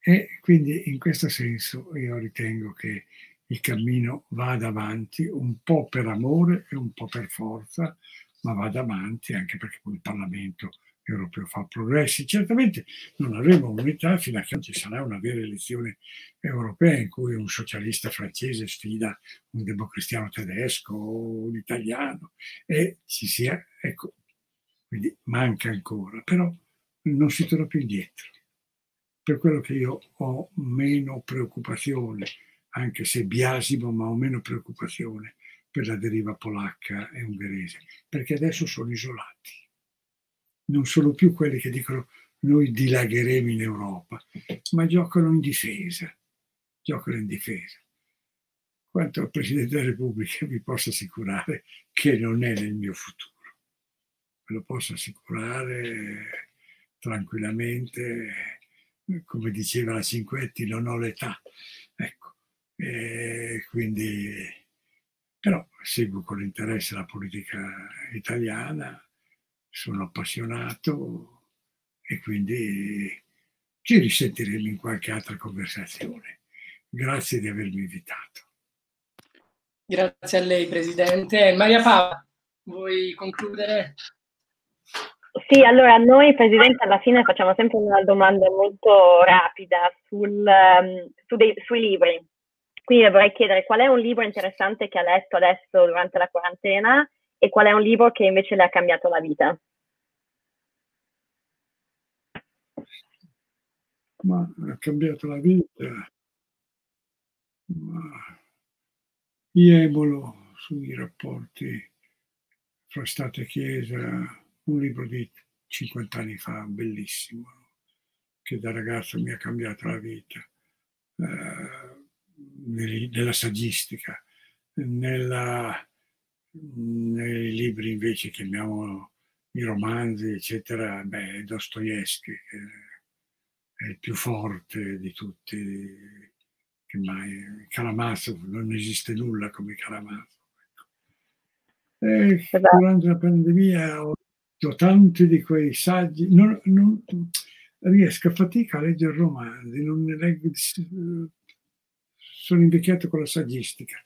E quindi in questo senso io ritengo che il cammino vada avanti, un po' per amore e un po' per forza, ma vada avanti anche perché poi il Parlamento europeo fa progressi. Certamente non avremo unità fino a che non ci sarà una vera elezione europea in cui un socialista francese sfida un democristiano tedesco o un italiano e ci sia, ecco, quindi manca ancora, però non si torna più indietro. Per quello che io ho meno preoccupazione anche se biasimo, ma ho meno preoccupazione per la deriva polacca e ungherese, perché adesso sono isolati. Non sono più quelli che dicono noi dilagheremo in Europa, ma giocano in difesa, giocano in difesa. Quanto al Presidente della Repubblica vi posso assicurare che non è nel mio futuro. Ve lo posso assicurare tranquillamente, come diceva la Cinquetti, non ho l'età. Ecco, e quindi, però seguo con interesse la politica italiana, sono appassionato e quindi ci risentiremo in qualche altra conversazione. Grazie di avermi invitato. Grazie a lei, Presidente. Maria Paola, vuoi concludere? Sì, allora noi Presidente alla fine facciamo sempre una domanda molto rapida sul, um, su dei, sui libri. Quindi le vorrei chiedere qual è un libro interessante che ha letto adesso durante la quarantena e qual è un libro che invece le ha cambiato la vita. Ma ha cambiato la vita. Ma Iebolo sui rapporti fra Stato e Chiesa, un libro di 50 anni fa, bellissimo, che da ragazzo mi ha cambiato la vita. Uh, nella saggistica, nella, nei libri invece chiamiamo i romanzi, eccetera, beh, Dostoevsky, è il più forte di tutti, che mai, Karamazov, non esiste nulla come Karamazov. Ecco. E esatto. durante la pandemia ho letto tanti di quei saggi, non, non riesco a fatica a leggere romanzi, non ne leggo sono invecchiato con la saggistica,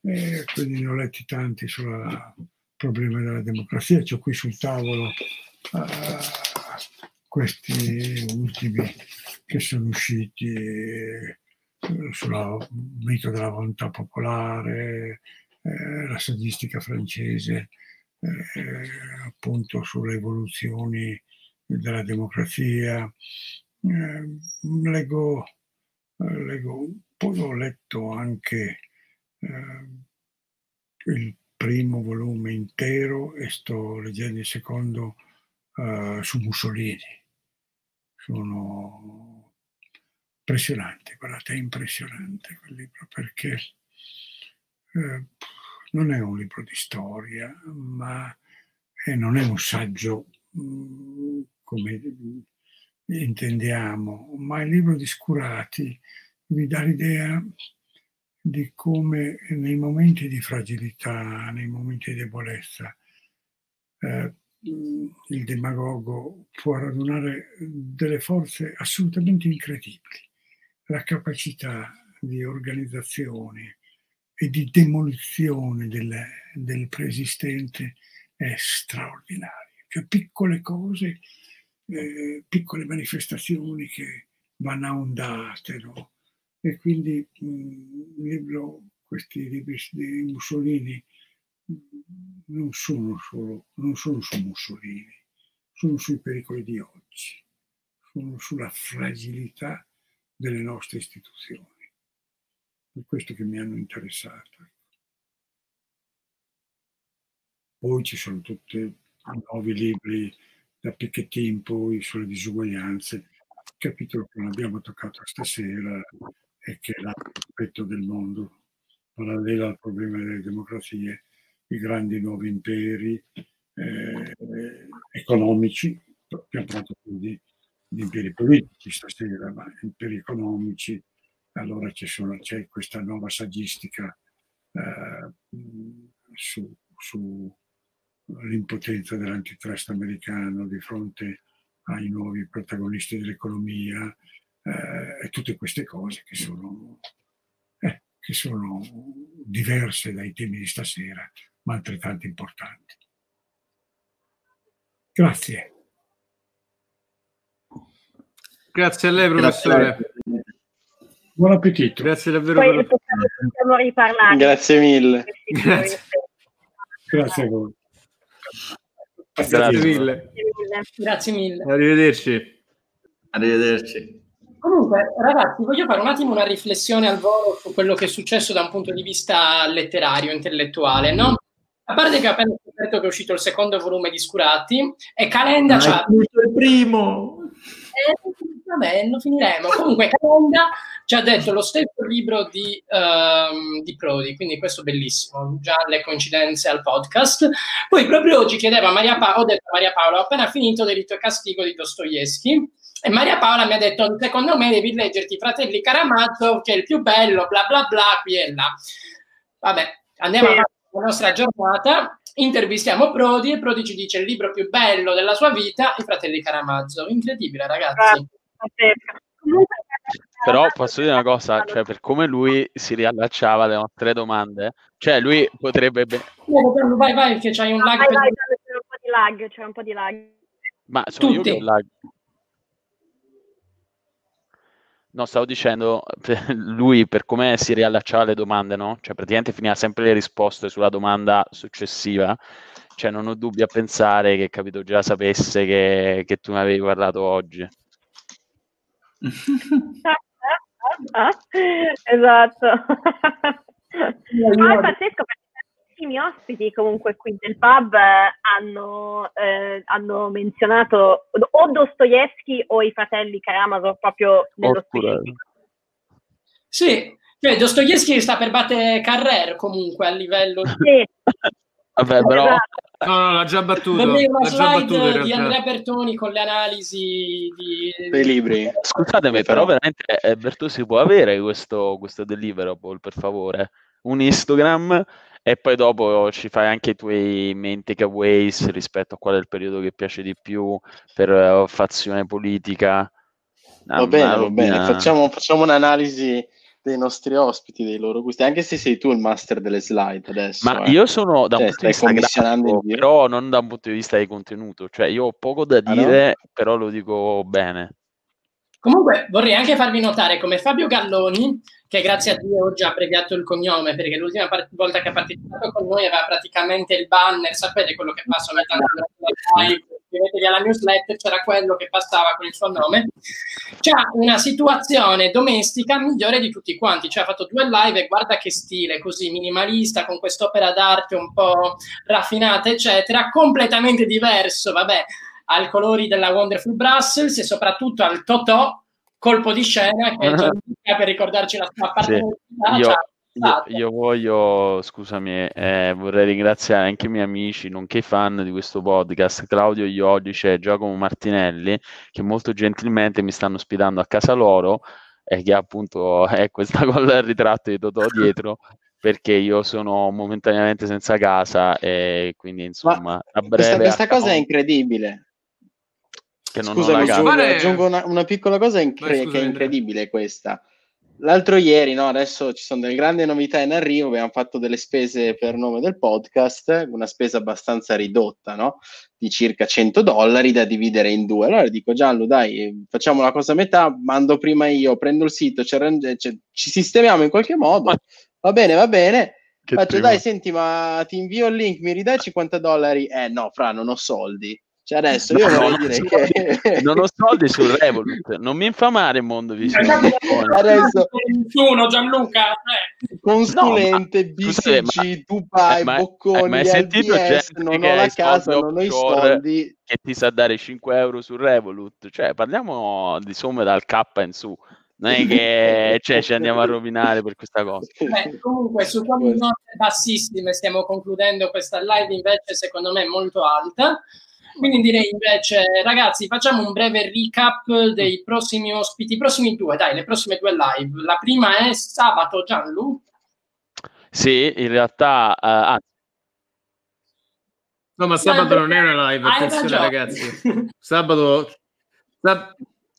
e quindi ne ho letti tanti sul problema della democrazia. C'ho qui sul tavolo uh, questi ultimi che sono usciti eh, sul mito della volontà popolare, eh, la saggistica francese, eh, appunto sulle evoluzioni della democrazia. Eh, leggo, leggo poi ho letto anche eh, il primo volume intero e sto leggendo il secondo eh, su Mussolini. Sono impressionante, guardate, è impressionante quel libro perché eh, non è un libro di storia, ma non è un saggio mh, mm, come intendiamo, ma un libro di Scurati mi dà l'idea di come nei momenti di fragilità, nei momenti di debolezza, eh, il demagogo può radunare delle forze assolutamente incredibili. La capacità di organizzazione e di demolizione del, del preesistente è straordinaria. Cioè piccole cose, eh, piccole manifestazioni che vanno a ondate, no? e quindi mh, libro, questi libri di Mussolini non sono solo non sono su Mussolini, sono sui pericoli di oggi, sono sulla fragilità delle nostre istituzioni. È questo che mi hanno interessato. Poi ci sono tutti i nuovi libri da Piketty in poi sulle disuguaglianze, capitolo che non abbiamo toccato stasera, e che è l'aspetto del mondo parallelo al problema delle democrazie, i grandi nuovi imperi eh, economici, abbiamo parlato di, di, imperi politici stasera, ma imperi economici, allora sono, c'è questa nuova saggistica eh, su, su l'impotenza dell'antitrust americano di fronte ai nuovi protagonisti dell'economia, eh, e tutte queste cose che sono, eh, che sono diverse dai temi di stasera, ma altrettanto importanti. Grazie. Grazie a lei, professore. Buon appetito. Grazie davvero. Poi per... possiamo riparlare. Grazie mille. Grazie. Grazie a voi. Grazie, Grazie mille. Grazie mille. Arrivederci. Arrivederci. Comunque, ragazzi, voglio fare un attimo una riflessione al volo su quello che è successo da un punto di vista letterario, intellettuale, no? A parte che ho appena scoperto che è uscito il secondo volume di Scurati e Calenda c'ha... il primo! Eh, vabbè, lo finiremo. Comunque Calenda ci ha detto lo stesso libro di, um, di Prodi, quindi questo è bellissimo, già le coincidenze al podcast. Poi proprio oggi chiedeva a Maria Paola, ho detto a Maria Paola, ho appena finito Delitto e Castigo di Dostoevsky e Maria Paola mi ha detto, secondo me devi leggerti Fratelli Caramazzo, che è il più bello, bla bla bla, qui e là. Vabbè, andiamo avanti con la nostra giornata, intervistiamo Prodi e Prodi ci dice il libro più bello della sua vita, I Fratelli Caramazzo. Incredibile, ragazzi. Però posso dire una cosa, cioè per come lui si riallacciava alle nostre domande, cioè lui potrebbe... Vai, vai, che c'hai un lag. Vai, vai, c'è un po' di lag, c'è un po' di lag. Ma sono Tutti. io che ho lag. No, stavo dicendo, lui per come si riallacciava alle domande, no? Cioè praticamente finiva sempre le risposte sulla domanda successiva. Cioè non ho dubbi a pensare che, capito, già sapesse che, che tu mi avevi parlato oggi. esatto. No, è pazzesco perché tantissimi ospiti comunque qui del pub eh, hanno, eh, hanno menzionato o Dostoevsky o i fratelli Karamazov proprio nello Oppure- specifico. Sì, cioè Dostoevsky sta per battere Carrer comunque a livello di... Sì, Vabbè, però... esatto. No, no, l'ha già battuto. Una già battuto in slide di. Andrea Bertoni con le analisi di... Dei libri. Scusatemi, però veramente eh, Bertuzzi può avere questo, questo deliverable, per favore? Un Instagram e poi dopo ci fai anche i tuoi main takeaways rispetto a qual è il periodo che piace di più per eh, fazione politica. Va Una- bene, una va bene. Facciamo, facciamo un'analisi dei nostri ospiti, dei loro gusti, anche se sei tu il master delle slide adesso. Ma eh. io sono da un Cioè, punto di vista grafico, però non da un punto di vista di contenuto. Cioè, io ho poco da Ah, no? dire, però lo dico bene. Comunque vorrei anche farvi notare come Fabio Galloni, che grazie a Dio oggi ha abbreviato il cognome, perché l'ultima part- volta che ha partecipato con noi aveva praticamente il banner, sapete quello che passa ogni tanto iscrivetevi alla newsletter, c'era quello che passava con il suo nome, c'ha una situazione domestica migliore di tutti quanti, cioè ha fatto due live e guarda che stile, così minimalista, con quest'opera d'arte un po' raffinata, eccetera, completamente diverso, vabbè, ai colori della Wonderful Brussels e soprattutto al Totò, colpo di scena, che è per ricordarci la sua parte Sì, io, io, io voglio, scusami, eh, vorrei ringraziare anche i miei amici, nonché fan di questo podcast, Claudio Iodice e Giacomo Martinelli, che molto gentilmente mi stanno ospitando a casa loro e che appunto è questa con il ritratto di Totò dietro, perché io sono momentaneamente senza casa e quindi insomma a breve... Questa, questa cosa è incredibile. Che non ho Scusami, la casa. Giulio, Guarda- aggiungo una, una piccola cosa incre- Vai, che scusa, è Andrea. incredibile questa. L'altro ieri, no, adesso ci sono delle grandi novità in arrivo, abbiamo fatto delle spese per nome del podcast, una spesa abbastanza ridotta, no? Di circa 100 dollari da dividere in due. Allora dico Gianlu, dai, facciamo la cosa a metà, mando prima io, prendo il sito, ci, arrangi- cioè, ci sistemiamo in qualche modo. Va bene, va bene. Che Faccio, prima- dai, senti, ma ti invio il link, mi ridai 50 dollari? Eh no, fra, non ho soldi. Cioè adesso io No, vorrei non dire ho che... soldi- non ho soldi sul Revolut, non mi infamare il mondo visione. Adesso- Nessuno, Gianluca. eh. Consulente, No, ma- scusate, BCG, ma- Dubai, eh, ma- Bocconi, eh, ma hai sentito LBS, non che ho la casa, non ho i soldi. che ti sa dare 5 euro sul Revolut, cioè parliamo di somme dal K in su, non è che cioè, ci andiamo a rovinare per questa cosa. Beh, comunque, su quelle note bassissime stiamo concludendo questa live, invece, secondo me, molto alta. Quindi direi invece, ragazzi, facciamo un breve recap dei prossimi ospiti, i prossimi due, dai, le prossime due live. La prima è sabato, Gianlu. Sì, in realtà, eh, anzi, No, ma sabato non è una live, attenzione ragazzi. Sabato, sab-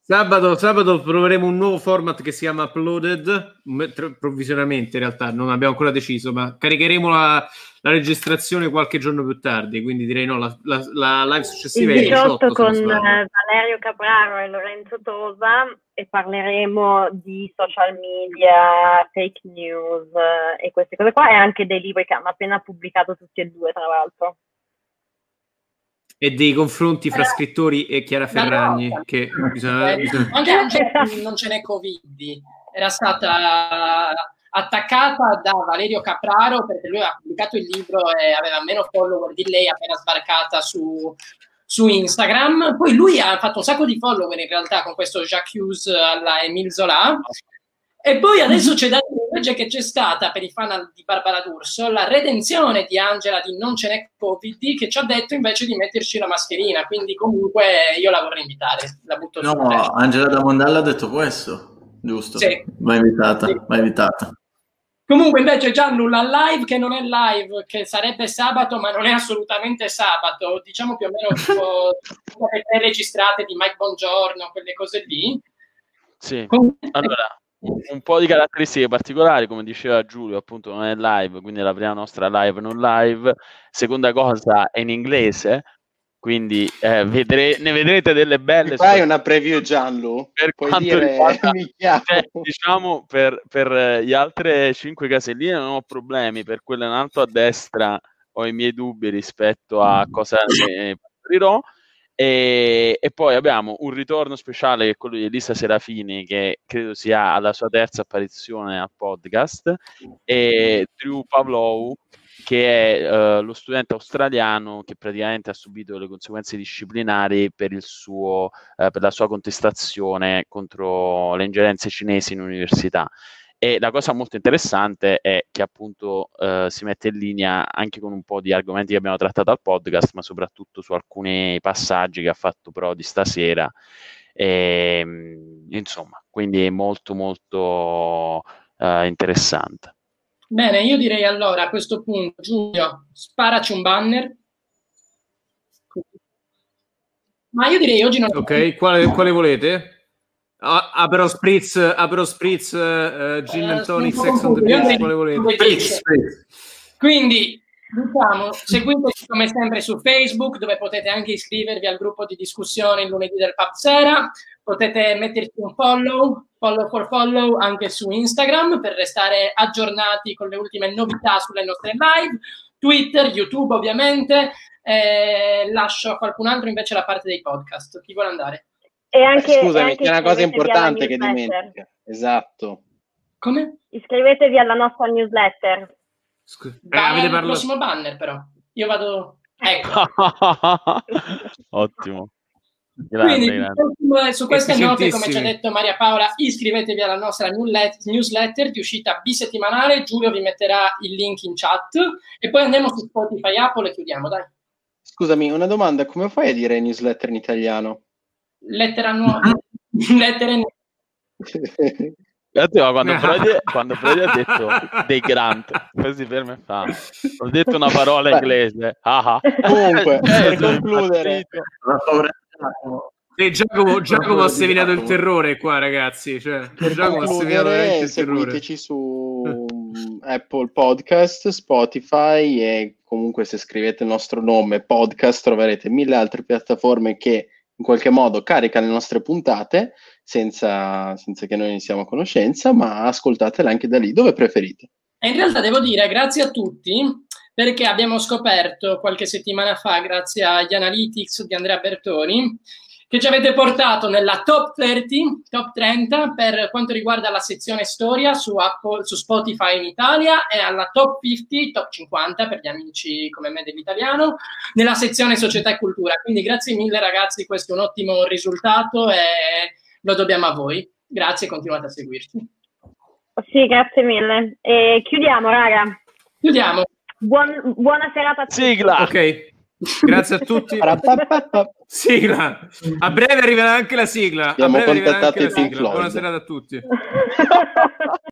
Sabato, sabato proveremo un nuovo format che si chiama Uploaded, provvisoriamente in realtà, non abbiamo ancora deciso, ma caricheremo la, la registrazione qualche giorno più tardi, quindi direi no, la, la, la live successiva il 18 con eh, Valerio Capraro e Lorenzo Tosa e parleremo di social media, fake news eh, e queste cose qua e anche dei libri che hanno appena pubblicato tutti e due, tra l'altro. E dei confronti fra scrittori e Chiara Ferragni no, che bisogna, eh, bisogna... anche non ce n'è covid era stata attaccata da Valerio Capraro perché lui ha pubblicato il libro e aveva meno follower di lei appena sbarcata su, su Instagram poi lui ha fatto un sacco di follower in realtà con questo Jacques Hughes alla Emile Zola e poi adesso c'è da dire che c'è stata per i fan di Barbara D'Urso la redenzione di Angela di Non ce n'è Covid che ci ha detto invece di metterci la mascherina. Quindi, comunque, io la vorrei invitare. La butto no, Angela da Mondella ha detto questo, giusto? Sì. Va invitata, sì. va invitata. Comunque, invece, Gianlu, la live che non è live, che sarebbe sabato, ma non è assolutamente sabato, diciamo più o meno tipo le registrate di Mike Bongiorno, quelle cose lì. Sì. Comunque, allora un po' di caratteristiche particolari, come diceva Giulio, appunto non è live, quindi è la prima nostra live non live. Seconda cosa è in inglese, quindi eh, vedre- ne vedrete delle belle. Fai una preview Gianlu? Per quanto dire... riguarda, cioè, diciamo per, per gli altre cinque caselline non ho problemi, per quella in alto a destra ho i miei dubbi rispetto a cosa ne parlerò. E, e, poi abbiamo un ritorno speciale che è quello di Elisa Serafini, che credo sia alla sua terza apparizione al podcast, e Drew Pavlov, che è uh, lo studente australiano che praticamente ha subito le conseguenze disciplinari per, suo, uh, per la sua contestazione contro le ingerenze cinesi in università. E la cosa molto interessante è che appunto eh, si mette in linea anche con un po' di argomenti che abbiamo trattato al podcast, ma soprattutto su alcuni passaggi che ha fatto Prodi stasera. E, ehm, insomma, quindi è molto molto eh, interessante. Bene, io direi allora a questo punto, Giulio, sparaci un banner. Ma io direi oggi non... Ok, quale, quale volete? Apero Spritz, Apero Spritz, uh, Gin and Tonic, Sex on the Beach, quale volete? Spritz, Spritz. Quindi, diciamo, seguiteci come sempre su Facebook, dove potete anche iscrivervi al gruppo di discussione il lunedì del Pub Sera. Potete metterci un follow, follow for follow, anche su Instagram per restare aggiornati con le ultime novità sulle nostre live. Twitter, YouTube ovviamente. Eh, lascio a qualcun altro invece la parte dei podcast. Chi vuole andare? E anche, Scusami, e c'è una cosa importante che dimentica. Esatto. Come? Iscrivetevi alla nostra newsletter. Scusa. Eh, il prossimo banner però. Io vado... Ecco. Ottimo. Grande, Quindi, grande. su queste note, come ci ha detto Maria Paola, iscrivetevi alla nostra newsletter di uscita bisettimanale. Giulio vi metterà il link in chat e poi andiamo su Spotify Apple e chiudiamo, dai. Scusami, una domanda: come fai a dire newsletter in italiano? Lettera nuova, lettere Attimo, quando, Brody, quando Brody ha detto dei grant, così per me fa. Ho detto una parola inglese. Ah, ah. Comunque, per concludere, e Giacomo, Giacomo ha seminato il terrore qua, ragazzi. Cioè, per Giacomo ha seminato il seguiteci su Apple Podcast, Spotify e comunque se scrivete il nostro nome podcast troverete mille altre piattaforme che in qualche modo carica le nostre puntate senza, senza che noi ne siamo a conoscenza, ma ascoltatele anche da lì dove preferite. E in realtà devo dire grazie a tutti perché abbiamo scoperto qualche settimana fa, grazie agli analytics di Andrea Bertoni, che ci avete portato nella top 30, top 30 per quanto riguarda la sezione storia su, Apple, su Spotify in Italia e alla top 50, top 50 per gli amici come me dell'italiano, nella sezione società e cultura. Quindi grazie mille ragazzi, questo è un ottimo risultato e lo dobbiamo a voi. Grazie, continuate a seguirci. Sì, grazie mille. E chiudiamo, raga. Chiudiamo. Buon, buona serata a tutti. Sigla. Ok. Grazie a tutti. sigla. A breve arriverà anche la sigla. Abbiamo contattato i Pink Buona serata a tutti.